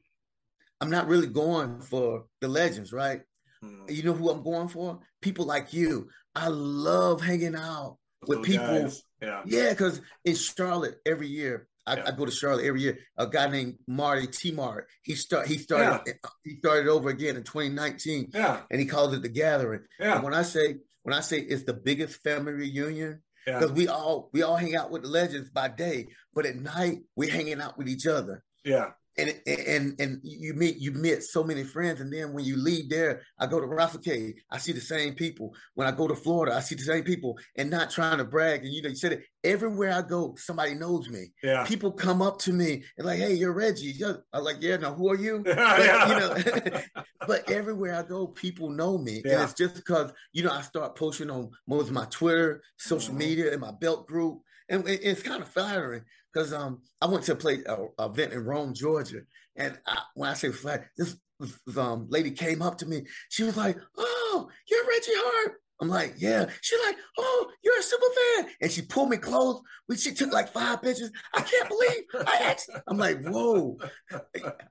I'm not really going for the legends, right? Hmm. You know who I'm going for? People like you. I love hanging out with people. Guys. Yeah, yeah, because in Charlotte every year I, Yeah. I go to Charlotte every year. A guy named Marty T Mart. He start he started he started over again in 2019, yeah, and he calls it the Gathering. yeah, And when I say when I say it's the biggest family reunion, yeah, because we all we all hang out with the legends by day, but at night we're hanging out with each other. yeah, And and and you meet you meet so many friends, and then when you leave there, I go to Rafferty, I see the same people. When I go to Florida, I see the same people, and not trying to brag. And you know, you said it everywhere I go, somebody knows me. yeah. People come up to me and like, "Hey, you're Reggie." You're, I'm like, "Yeah, now who are you?" [LAUGHS] Yeah. you know, [LAUGHS] but everywhere I go, people know me, and it's just because you know I start posting on most of my Twitter, social Mhm. media, and my belt group, and it- it's kind of flattering because um I went to play a, a event in Rome, Georgia, and I, when I say flat, this um lady came up to me. She was like, "Oh, you're Reggie Hart." I'm like, yeah. She's like, oh, you're a super fan. And she pulled me close. We she took like five pictures. I can't believe I actually I'm like, whoa.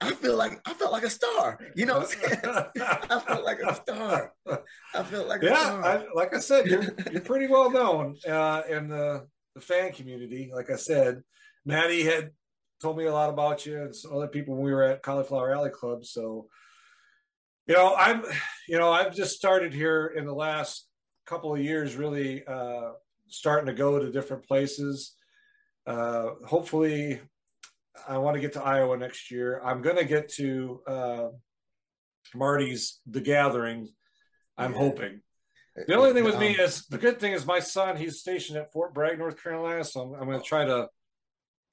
I feel like I felt like a star. You know what I'm saying? [LAUGHS] I felt like a star. I felt like a yeah, star. I, like I said, you're you're pretty well known uh, in the, the fan community. Like I said, Maddie had told me a lot about you and some other people when we were at Cauliflower Alley Club. So, you know, I'm, you know, I've just started here in the last couple of years, really uh, starting to go to different places. Uh, hopefully, I want to get to Iowa next year. I'm going to get to uh, Marty's The Gathering. I'm Yeah. hoping. The only thing with me Um, is the good thing is my son. He's stationed at Fort Bragg, North Carolina, so I'm, I'm going to try to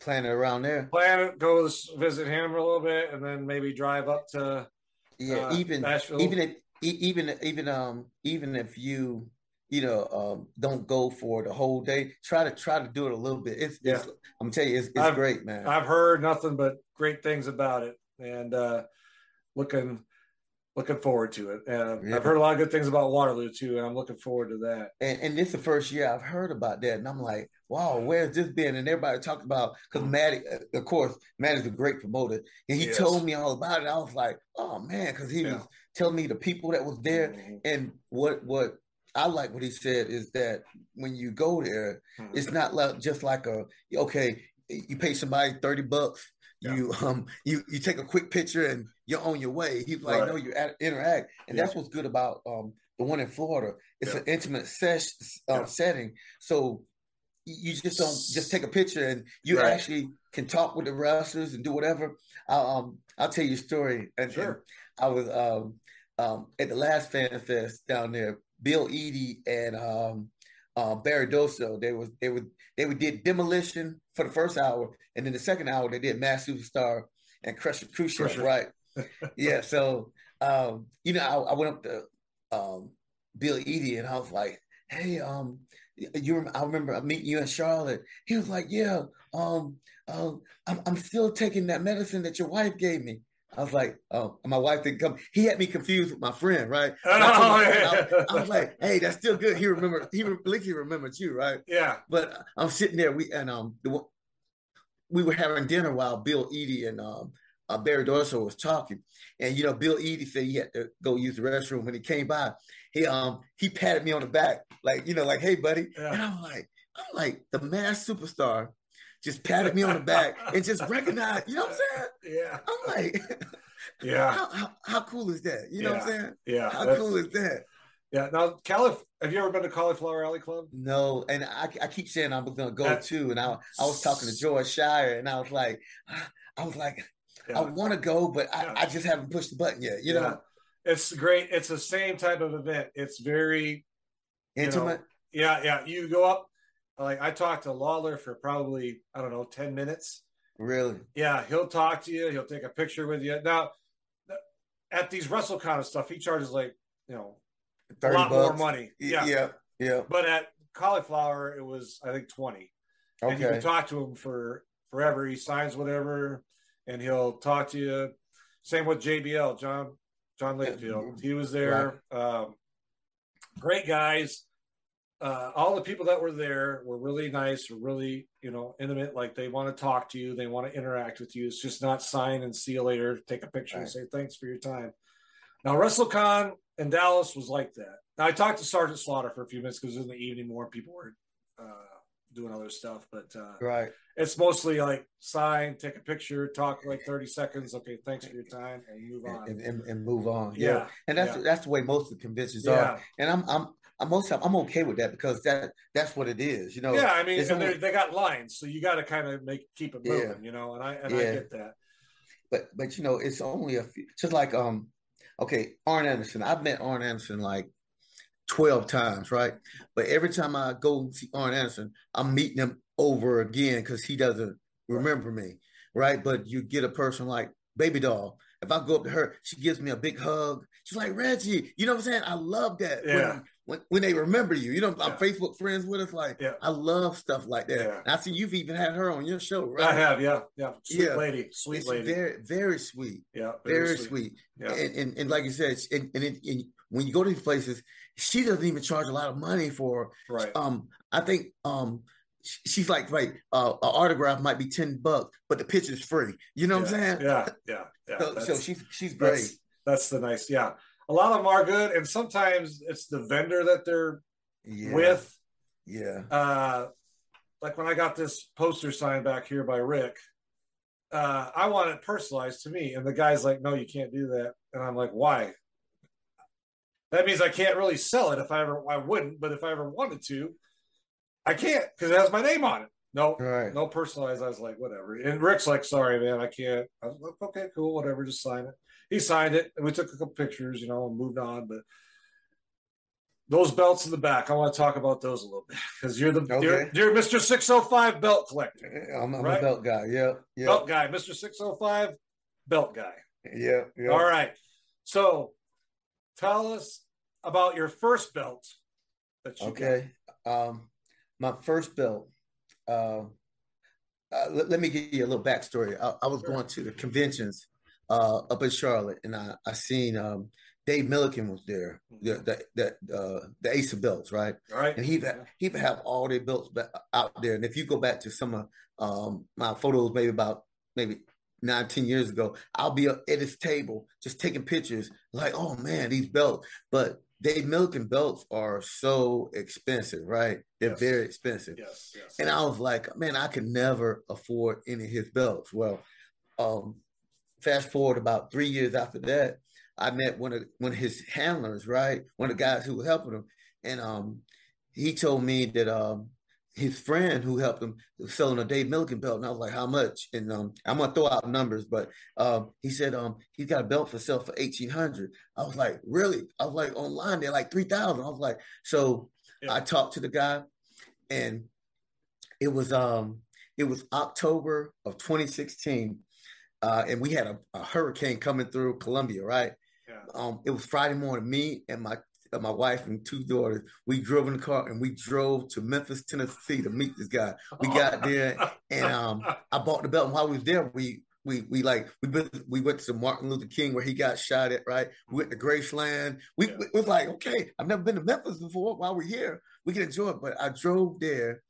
planning around there. plan it, go visit him a little bit, and then maybe drive up to. Yeah, uh, even Nashville. even if even even um even if you you know um don't go for the whole day, try to try to do it a little bit. It's, it's I'm telling you, it's, it's I've- great, man. I've heard nothing but great things about it, and uh, looking looking forward to it. Uh, Yeah. I've heard a lot of good things about Waterloo too, and I'm looking forward to that. and, and this is the first year I've heard about that, and I'm like, wow, where's this been? And everybody talked about because Maddie, uh, of course, Maddie's a great promoter, and he Yes. told me all about it. I was like, oh man, because he Yeah. was telling me the people that was there, Mhm. and what what I like what he said is that when you go there, it's not like just like a okay, you pay somebody thirty bucks. Yeah. You um you you take a quick picture and you're on your way. He's like, Right. no, you add- interact, and Yeah. that's what's good about um the one in Florida. It's Yeah. an intimate sesh, uh, Yeah. setting, so you just don't just take a picture and you Right. actually can talk with the wrestlers and do whatever. I'll, um I'll tell you a story. And, and Sure. I was um um at the last fan fest down there. Bill Eadie and um uh, Barry Darsow. They was they would they would did demolition for the first hour, and then the second hour they did Masked Superstar and Crusher Khrushchev, Crusher. right? [LAUGHS] yeah. So um, you know, I, I went up to um Bill Eadie, and I was like, "Hey, um, you rem- I remember meeting you in Charlotte." He was like, "Yeah, um, um, I'm, I'm still taking that medicine that your wife gave me." I was like, "Oh, my wife didn't come." He had me confused with my friend, right? So [LAUGHS] I, Oh, friend, I was- I was like, "Hey, that's still good." He remember. He at least he remembered you, right? Yeah. But I'm sitting there. We and um, we were having dinner while Bill Eadie and um, uh, Barry Darsow was talking, and you know, Bill Eadie said he had to go use the restroom when he came by. He um he patted me on the back, like you know, like hey buddy, Yeah. and I'm like, I'm like the masked superstar, just patted me on the back [LAUGHS] and just recognized. You know what I'm saying? Yeah. I'm like, [LAUGHS] Yeah. how, how how cool is that? You know what I'm saying? Yeah. How that's- cool is that? Yeah. Now, Calif, have you ever been to Cauliflower Alley Club? No, and I, I keep saying I'm gonna go That- too, and I I was talking to George Shire, and I was like, I was like, I want to go, but I, I just haven't pushed the button yet. You know, it's great. It's the same type of event. It's very you know, Intimate? yeah, yeah. You go up. Like I talked to Lawler for probably I don't know ten minutes. really. Yeah, he'll talk to you. He'll take a picture with you. Now, at these WrestleCon and stuff, he charges like you know a lot bucks. more money. Yeah, yeah, yeah. But at Cauliflower, it was I think twenty. Okay. And you can talk to him for forever. He signs whatever, and he'll talk to you. Same with JBL, John John Layfield. He was there. Um, great guys. Uh, all the people that were there were really nice, were really you know intimate. Like they want to talk to you, they want to interact with you. It's just not sign and see you later, take a picture and say thanks for your time. Now WrestleCon in Dallas was like that. Now I talked to Sergeant Slaughter for a few minutes because it was in the evening more people were uh, doing other stuff, but uh, Right. it's mostly like sign, take a picture, talk like thirty seconds. Okay, thanks for your time, and move on. And, and, and move on. Yeah, Yeah. And that's yeah. that's the way most of the conventions Yeah. are. And I'm I'm I'm most of, I'm okay with that because that that's what it is. You know. yeah, I mean, and only- they got lines, so you got to kind of make keep it moving, you know. And I and I get that. but but you know it's only a few just like um okay Arn Anderson I've met Arn Anderson like 12 times right? But every time I go see Arn Anderson I'm meeting him over again because he doesn't remember me right? But you get a person like Baby Doll. If I go up to her she gives me a big hug. She's like Reggie you know what I'm saying? I love that Yeah. when, when when they remember you. You know I'm Facebook friends with us like Yeah. I love stuff like that. Yeah. and I see you've even had her on your show right? I have, yeah, yeah, sweet Yeah. lady, sweet it's lady, very very sweet. Yeah, very, sweet. Yeah. And, and and like you said, and, and, it, and when you go to these places, she doesn't even charge a lot of money for. Right. Um, I think um, she's like, right, uh, an autograph might be ten bucks, but the picture's free. You know what I'm saying? Yeah, yeah, yeah. So, so that's- she's she's that's, great. That's the nice, yeah. A lot of them are good, and sometimes it's the vendor that they're Yeah. with. Yeah. uh like when I got this poster signed back here by Rick, uh, I want it personalized to me. And the guy's like, no, you can't do that. And I'm like, why? That means I can't really sell it if I ever I wouldn't, but if I ever wanted to, I can't because it has my name on it. No, Right. no personalized. I was like, whatever. And Rick's like, sorry, man, I can't. I was like, okay, cool, whatever, just sign it. He signed it, and we took a couple pictures, you know, and moved on. But those belts in the back, I want to talk about those a little bit because you're the you're, you're Mr. 605 belt collector, eh, I'm, I'm Right. a belt guy. Yeah. Yeah. belt guy, Mr. 605 belt guy. Yeah. Yeah. All right. So tell us about your first belt that you Okay. Um, my first belt. Um, uh, let, let me give you a little backstory. I, I was going to the conventions uh, up in Charlotte, and I I seen um, Dave Millican was there, the the the, uh, the Ace of Belts, right? All right. And he he would have all their belts out there. And if you go back to some of um, my photos, maybe about maybe nine, ten years ago, I'll be at his table just taking pictures, like, oh man, these belts. But Dave Millican belts are so expensive, right? They're Yes. very expensive. Yes. Yes. And I was like, man, I could never afford any of his belts. Well, um, fast forward about three years after that, I met one of one of his handlers, right? One of the guys who was helping him, and um, he told me that um, his friend who helped him selling a Dave Millican belt, and I was like, how much? And um, I'm gonna throw out numbers, but um, he said um, he's got a belt for sale for eighteen hundred. I was like, really? I was like, online they're like three thousand. I was like, so I talked to the guy, and it was um, it was October of 2016, uh, and we had a, a hurricane coming through Columbia, right? Yeah. Um, it was Friday morning. Me and my my wife and two daughters, we drove in the car and we drove to Memphis, Tennessee to meet this guy. We got [LAUGHS] there and um, I bought the belt. And while we was there, we we we like we been, we went to Martin Luther King where he got shot at. Right, we went to Graceland. We, Yeah. we was like, okay, I've never been to Memphis before. While we're here, we can enjoy it. But I drove there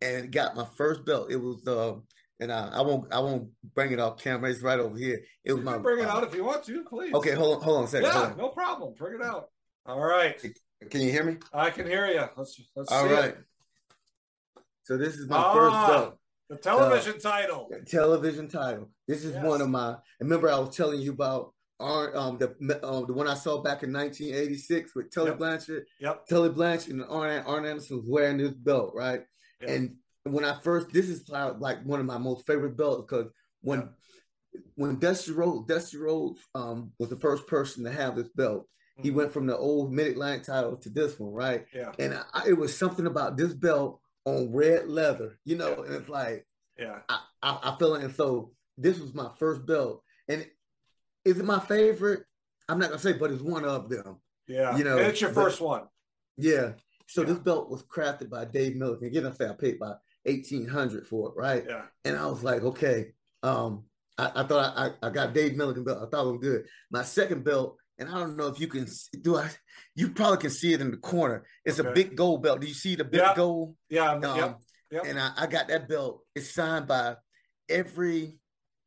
and got my first belt. It was uh, and I, I won't I won't bring it off camera. It's right over here. It was You my bring it uh, out if you want to, please. Okay, hold on, hold on a second. Yeah, no problem. Bring it out. All right. Can you hear me? I can hear you. Let's let's All right. it. So this is my Ah, first belt. The television title. television title. This is Yes. one of my. Remember, I was telling you about our, um the um, the one I saw back in 1986 with Tully Yep. Blanchard. Yep. Tully Blanchard and Arn, Arn Anderson was wearing this belt, right? Yep. And when I first, this is like one of my most favorite belts because when when Dusty Rhodes, Dusty Rhodes um was the first person to have this belt. He went from the old Mid Atlantic title to this one, right? Yeah. And I, it was something about this belt on red leather, you know, and it's like Yeah. I, I, I feel it. And so this was my first belt. And is it my favorite? I'm not gonna say, but it's one of them. Yeah. You know, And it's your but- first one. Yeah. So Yeah. this belt was crafted by Dave Millican. Again, I say I paid by eighteen hundred for it, right? Yeah. And I was like, okay. Um, I, I thought I, I got Dave Millican belt. I thought it was good. My second belt, and I don't know if you can do I. You probably can see it in the corner. It's a big gold belt. Do you see the big Yeah. gold? Yeah. Um, yep. Yep. And I, I got that belt. It's signed by every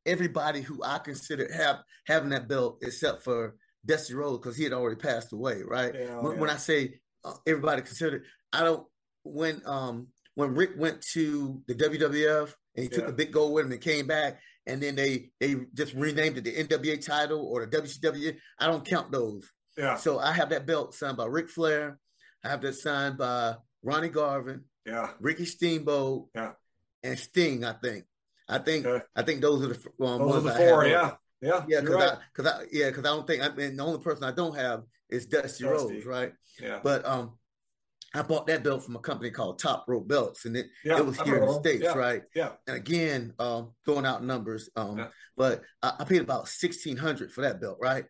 everybody who I consider have having that belt except for Dusty Rhodes because he had already passed away, right? Yeah, when, yeah. when I say uh, everybody considered, I don't when um when Ric went to the WWF and he took Yeah. the big gold with him and came back and then they they just renamed it the NWA title or the WCW. I don't count those. Yeah. So I have that belt signed by Ric Flair. I have that signed by Ronnie Garvin. Yeah. Ricky Steamboat, Yeah. and Sting. I think. I think. Okay. I think those are the um, Those are ones the I four. have. Yeah. Yeah. Yeah, because right. I, because I, yeah, because I don't think. I mean, the only person I don't have is Dusty, Dusty. Rhodes, right? Yeah. But um, I bought that belt from a company called Top Rope Belts, and it Yeah, it was here in the states, Yeah. right? Yeah. And again, um, throwing out numbers, um, Yeah. but I, I paid about sixteen hundred for that belt, right?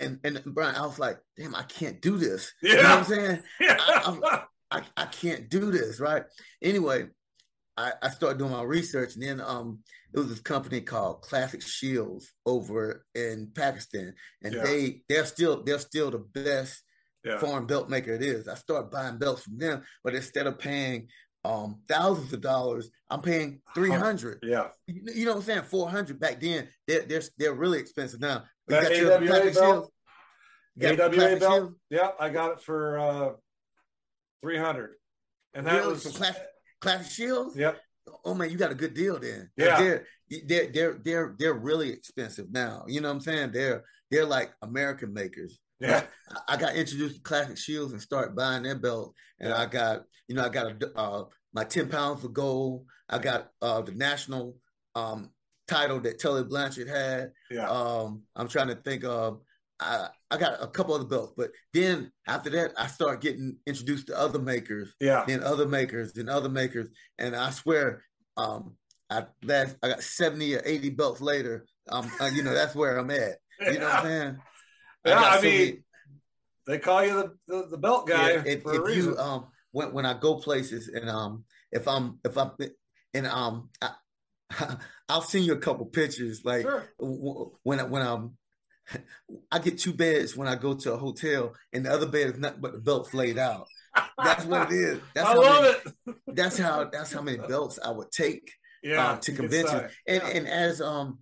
And and Brian, I was like, damn, I can't do this. You know what Yeah. [LAUGHS] I'm saying? I- I, I can't do this, right? Anyway, I, I started doing my research, and then um, it was this company called Classic Shields over in Pakistan, and Yeah. they they're still they're still the best yeah. foreign belt maker it is. I started buying belts from them, but instead of paying um thousands of dollars, I'm paying three hundred. Yeah. You, you know what I'm saying? Four hundred back then. They're they're they're really expensive now. You That got AWA Classic belt? AWA belt. Shields? Yeah. I got it for uh, three hundred, and that Really? was Classic, Classic Shields? Yep. oh man, you got a good deal then. Yeah. They're they're they're they're they're really expensive now. You know what I'm saying? They're they're like American makers. Yeah. I- got introduced to Classic Shields and started buying their belt, and I got you know I got a uh, my ten pounds of gold. I got uh, the national um, title that Tully Blanchard had. Yeah. Um, I'm trying to think of. I I got a couple other belts, but then after that, I start getting introduced to other makers Yeah. then other makers, and other makers, and I swear, um, I last I got seventy or eighty belts later. Um, uh, you know that's where I'm at. You know what I'm [LAUGHS] saying? Yeah, I so mean, many- They call you the, the, the belt guy yeah, if, for a if reason. you um when when I go places and um if I'm if I'm and um I, [LAUGHS] I'll send you a couple pictures like Sure. when I, when I'm [LAUGHS] I get two beds when I go to a hotel and the other bed is nothing but the belts laid out. That's what it is. [LAUGHS] That's I how love many, it. That's how that's how many belts I would take Yeah. uh, to you conventions. And Yeah. and as um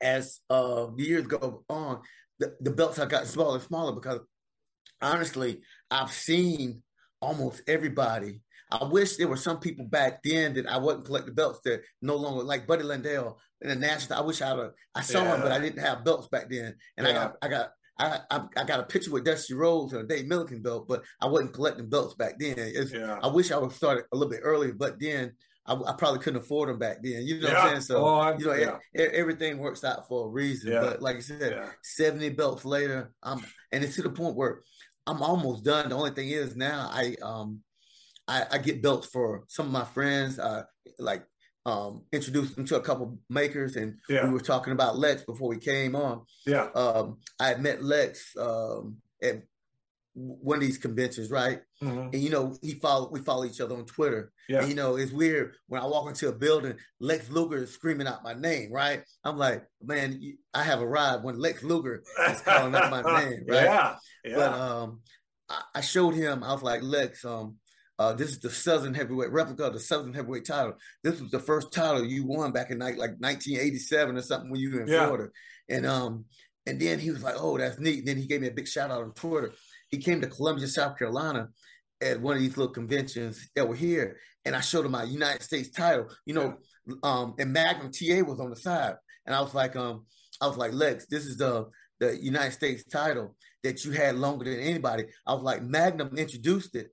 as uh years go on, the, the belts have gotten smaller and smaller because honestly, I've seen almost everybody. I wish there were some people back then that I wasn't collecting belts that no longer like Buddy Landel in the national. I wish I would I saw him, but I didn't have belts back then. And I got I got I, I I got a picture with Dusty Rhodes and a Dave Millican belt, but I wasn't collecting belts back then. Yeah. I wish I would start a little bit earlier, but then I, I probably couldn't afford them back then. You know what I'm Yeah. saying? So Oh, you know, yeah. e- everything works out for a reason. Yeah. But like I said, Yeah. 70 belts later, I'm and it's to the point where I'm almost done. The only thing is now I um I, I get belts for some of my friends. Uh like um introduced them to a couple makers and Yeah. we were talking about Lex before we came on. Yeah. Um I had met Lex um at one of these conventions, right? Mhm. And you know, he follow we follow each other on Twitter. Yeah. And, you know, it's weird when I walk into a building, Lex Luger is screaming out my name, right? I'm like, man, I have arrived when Lex Luger is calling out my [LAUGHS] name, right? Yeah. Yeah. But um, I, I showed him. I was like, Lex, um, uh, this is the Southern Heavyweight replica of the Southern Heavyweight title. This was the first title you won back in like, like 1987 or something when you were in Yeah. Florida. And um, and then he was like, oh, that's neat. And then he gave me a big shout out on Twitter. He came to Columbia, South Carolina, at one of these little conventions that were here, and I showed him my United States title. You know, um, and Magnum TA was on the side, and I was like, um, I was like, Lex, this is the the United States title that you had longer than anybody. I was like, Magnum introduced it,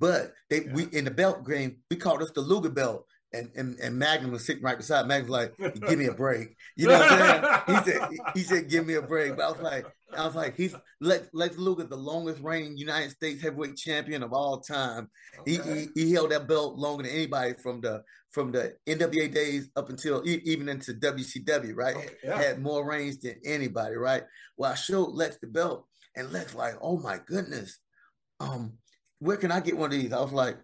but they we in the belt game we called us the Luger belt. And, and, and Magnum was sitting right beside Magnum, was like, give me a break. [LAUGHS] You know what I'm saying? He said, he said, give me a break. But I was like, I was like, he's Lex, Lex Luger, the longest reigning United States heavyweight champion of all time. He, he he held that belt longer than anybody from the from the NWA days up until even into WCW, right? Okay, yeah. Had more reigns than anybody, right? Well, I showed Lex the belt, and Lex like, oh my goodness, um, where can I get one of these? I was like,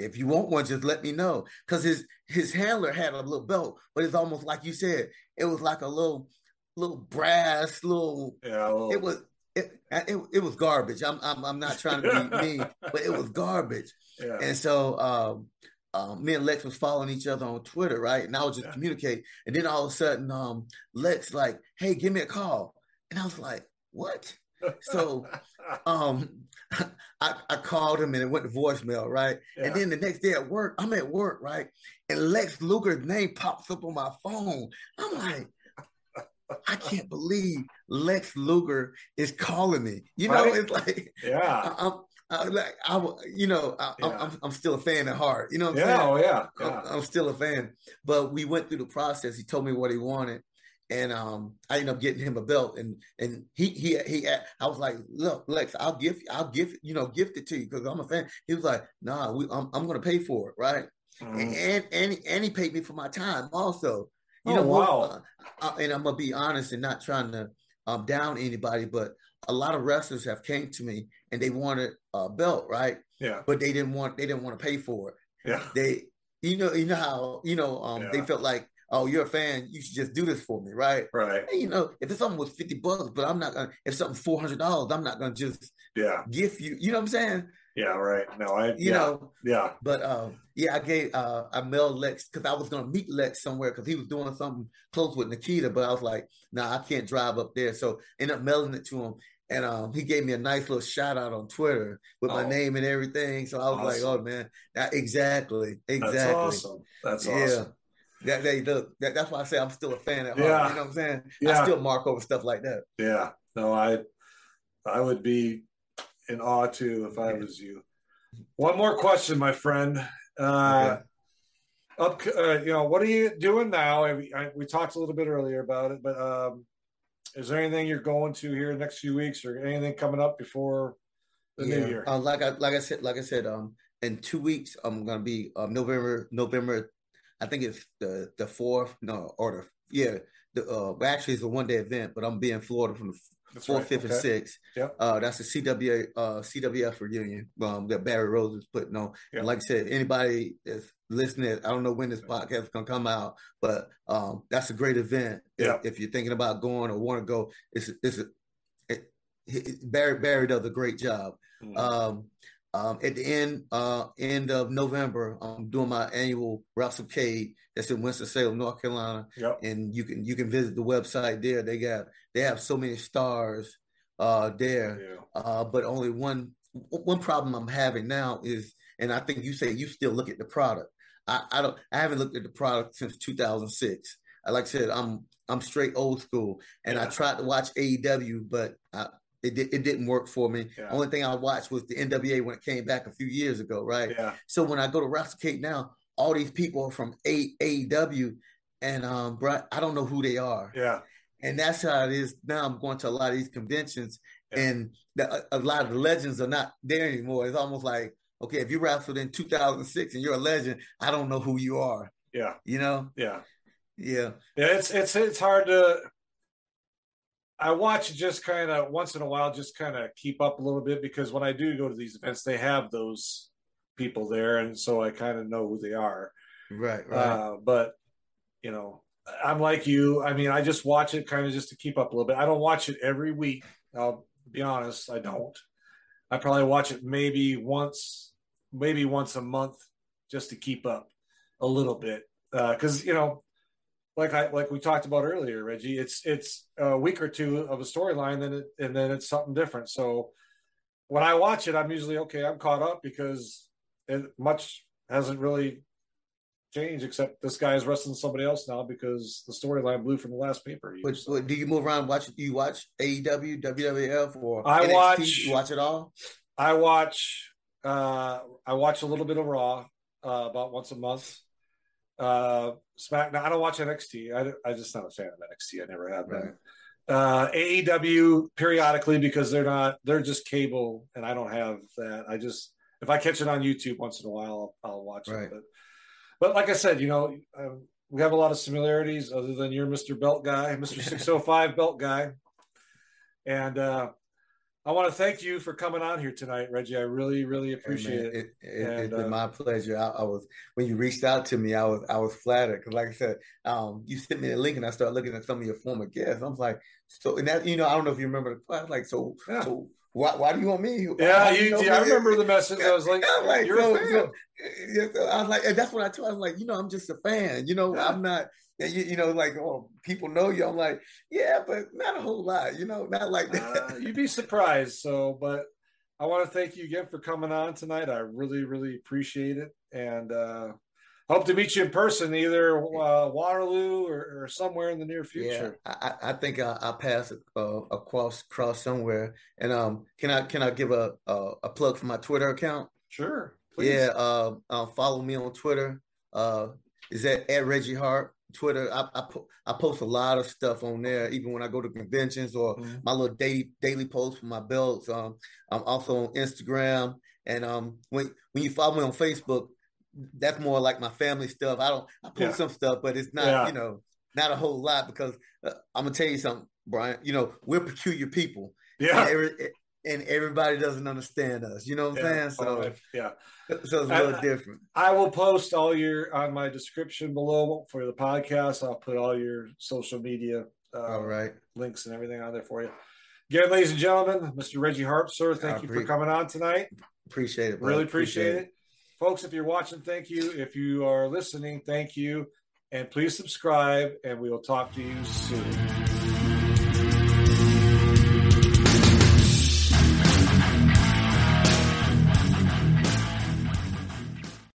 if you want one, just let me know. Cause his his handler had a little belt, but it's almost like you said, it was like a little little brass, little yeah. it was it, it, it was garbage. I'm, I'm I'm not trying to be [LAUGHS] mean, but it was garbage. yeah. And so um, um, me and Lex was following each other on Twitter, right? And I would just Yeah. communicate. And then all of a sudden, um, Lex like, "Hey, give me a call," and I was like, "What?" So [LAUGHS] um, I, I called him and it went to voicemail, right? Yeah. And then the next day at work, I'm at work, right? And Lex Luger's name pops up on my phone. I'm like, I can't believe Lex Luger is calling me. You know, Right. it's like yeah. I, I'm, I, like I, you know, I, I'm- Yeah. I'm, I'm still a fan at heart. You know what I'm Yeah. saying? Oh, yeah. I'm, Yeah. I'm still a fan. But we went through the process. He told me what he wanted, and um, I ended up getting him a belt. And and he he he. I was like, look, Lex, I'll give I'll give you know gift it to you because I'm a fan. He was like, nah, we, I'm I'm gonna pay for it, right? Mhm. And and and he paid me for my time also. You Oh, know, wow. uh, uh, and I'm gonna be honest and not trying to um, down anybody, but a lot of wrestlers have came to me and they wanted a belt, right? Yeah. But they didn't want they didn't want to pay for it. Yeah. They, you know, you know how you know um, they felt like, oh, you're a fan, you should just do this for me, right? Right. And, you know, if it's something with fifty bucks, but I'm not gonna. If something four hundred dollars, I'm not gonna just Yeah. gift you. You know what I'm saying? Yeah. Right. No, I, You yeah. know. Yeah. But uh, yeah, I gave uh, I mailed Lex because I was gonna meet Lex somewhere because he was doing something close with Nikita, but I was like, nah, I can't drive up there. So ended up mailing it to him, and um, he gave me a nice little shout out on Twitter with my Oh. name and everything. So I was like, oh man, that, exactly, exactly. That's awesome. That's Yeah. That they look. That, that's why I say I'm still a fan at heart. Yeah. You know what I'm saying? Yeah. I still mark over stuff like that. Yeah. No, I, I would be in awe too if I was you. One more question, my friend. Uh, up, uh, you know, what are you doing now? I, I, we talked a little bit earlier about it, but um, is there anything you're going to here next few weeks, or anything coming up before the new year? Uh, like I like I said, like I said, um, in two weeks I'm gonna be um November November, I think it's the the fourth no or the yeah the uh well, actually it's a one day event, but I'm being in Florida from the That's fourth, right. fifth, and Okay. sixth. Yep. Uh, that's the CWA uh CWF reunion um that Barry Rose is putting on. Yep. And like I said, anybody that's listening, I don't know when this podcast is gonna come out, but um that's a great event. If, Yep. if you're thinking about going or want to go, it's it's a it, it, Barry Barry does a great job. Mhm. Um, um, at the end uh, end of November, I'm doing my annual WrestleCade. That's in Winston Salem, North Carolina, Yep. and you can you can visit the website there. They got they have so many stars uh, there, Yeah. uh, but only one one problem I'm having now is, and I think you say you still look at the product. I, I don't I haven't looked at the product since 2006. I like I said, I'm I'm straight old school, and I Yeah. tried to watch AEW, but I, it di- it didn't work for me. Yeah. Only thing I watched was the NWA when it came back a few years ago, right? Yeah. So when I go to WrestleCade now, all these people are from AAW, and um, bro, I don't know who they are, Yeah. and that's how it is now. I'm going to a lot of these conventions, Yeah. and the, a, a lot of the legends are not there anymore. It's almost like, okay, if you wrestled in 2006 and you're a legend, I don't know who you are. Yeah. You know? Yeah. Yeah. Yeah, it's it's it's hard to. I watch just kind of once in a while, just kind of keep up a little bit because when I do go to these events, they have those people there, and so I kind of know who they are. Right, right. Uh, but you know, I'm like you. I mean, I just watch it kind of just to keep up a little bit. I don't watch it every week. I'll be honest, I don't. I probably watch it maybe once, maybe once a month, just to keep up a little bit. Because uh, you know, like I like we talked about earlier, Reggie. It's it's a week or two of a storyline, then it, and then it's something different. So when I watch it, I'm usually okay. I'm caught up because it much hasn't really changed except this guy is wrestling somebody else now because the storyline blew from the last paper. But, but, do you move around? Watch? Do you watch AEW, WWF, or I NXT? watch. You watch it all? I watch. Uh, I watch a little bit of Raw uh, about once a month. Uh, SmackDown. I don't watch NXT. I, I'm just not a fan of NXT. I never have been. Right. Uh, AEW periodically because they're not. They're just cable, and I don't have that. I just if I catch it on YouTube once in a while, I'll, I'll watch right. it. But, but like I said, you know, um, we have a lot of similarities other than you're Mr. Belt guy, Mr. [LAUGHS] 605 Belt guy. And uh, I want to thank you for coming on here tonight, Reggie. I really, really appreciate it. it. it, and, it's been uh, my pleasure. I, I, was when you reached out to me, I was I was flattered because, like I said, um, you sent me the link and I started looking at some of your former guests. I was like, so and that you know, I don't know if you remember the class. Like, so, Yeah. so why, why do you want me? yeah, Why do you, know yeah, I remember the message. I was like, [LAUGHS] I'm like, you're so, a fan. so I was like, and that's what I told. I was like, you know, I'm just a fan. You know, Yeah. I'm not. And You, you know, like, oh, people know you. I'm like, yeah, but not a whole lot. You know, not like that. Uh, you'd be surprised. So, but I want to thank you again for coming on tonight. I really, really appreciate it, and uh, hope to meet you in person, either uh, Waterloo or, or somewhere in the near future. Yeah, I, I I think I, I'll pass uh, across cross somewhere. And um, can I can I give a a, a plug for my Twitter account? Sure, please. Yeah, uh, uh, follow me on Twitter. Uh, is that at Reggie Hart? Twitter. I I, po- I post a lot of stuff on there, even when I go to conventions or Mhm. my little daily daily posts for my belts. Um, I'm also on Instagram, and um, when when you follow me on Facebook, that's more like my family stuff. I don't I post Yeah. some stuff, but it's not Yeah. you know not a whole lot because uh, I'm gonna tell you something, Brian. You know we're peculiar people, Yeah. every, and everybody doesn't understand us. You know what I'm Yeah. saying? So yeah. so it's a little different. I will post all your on my description below for the podcast. I'll put all your social media uh, All right. links and everything on there for you. Again, ladies and gentlemen, Mr. Reggie Hart, sir, thank I you for coming on tonight. Appreciate it. bro. Really appreciate it. Folks, if you're watching, thank you. If you are listening, thank you. And please subscribe, and we will talk to you soon.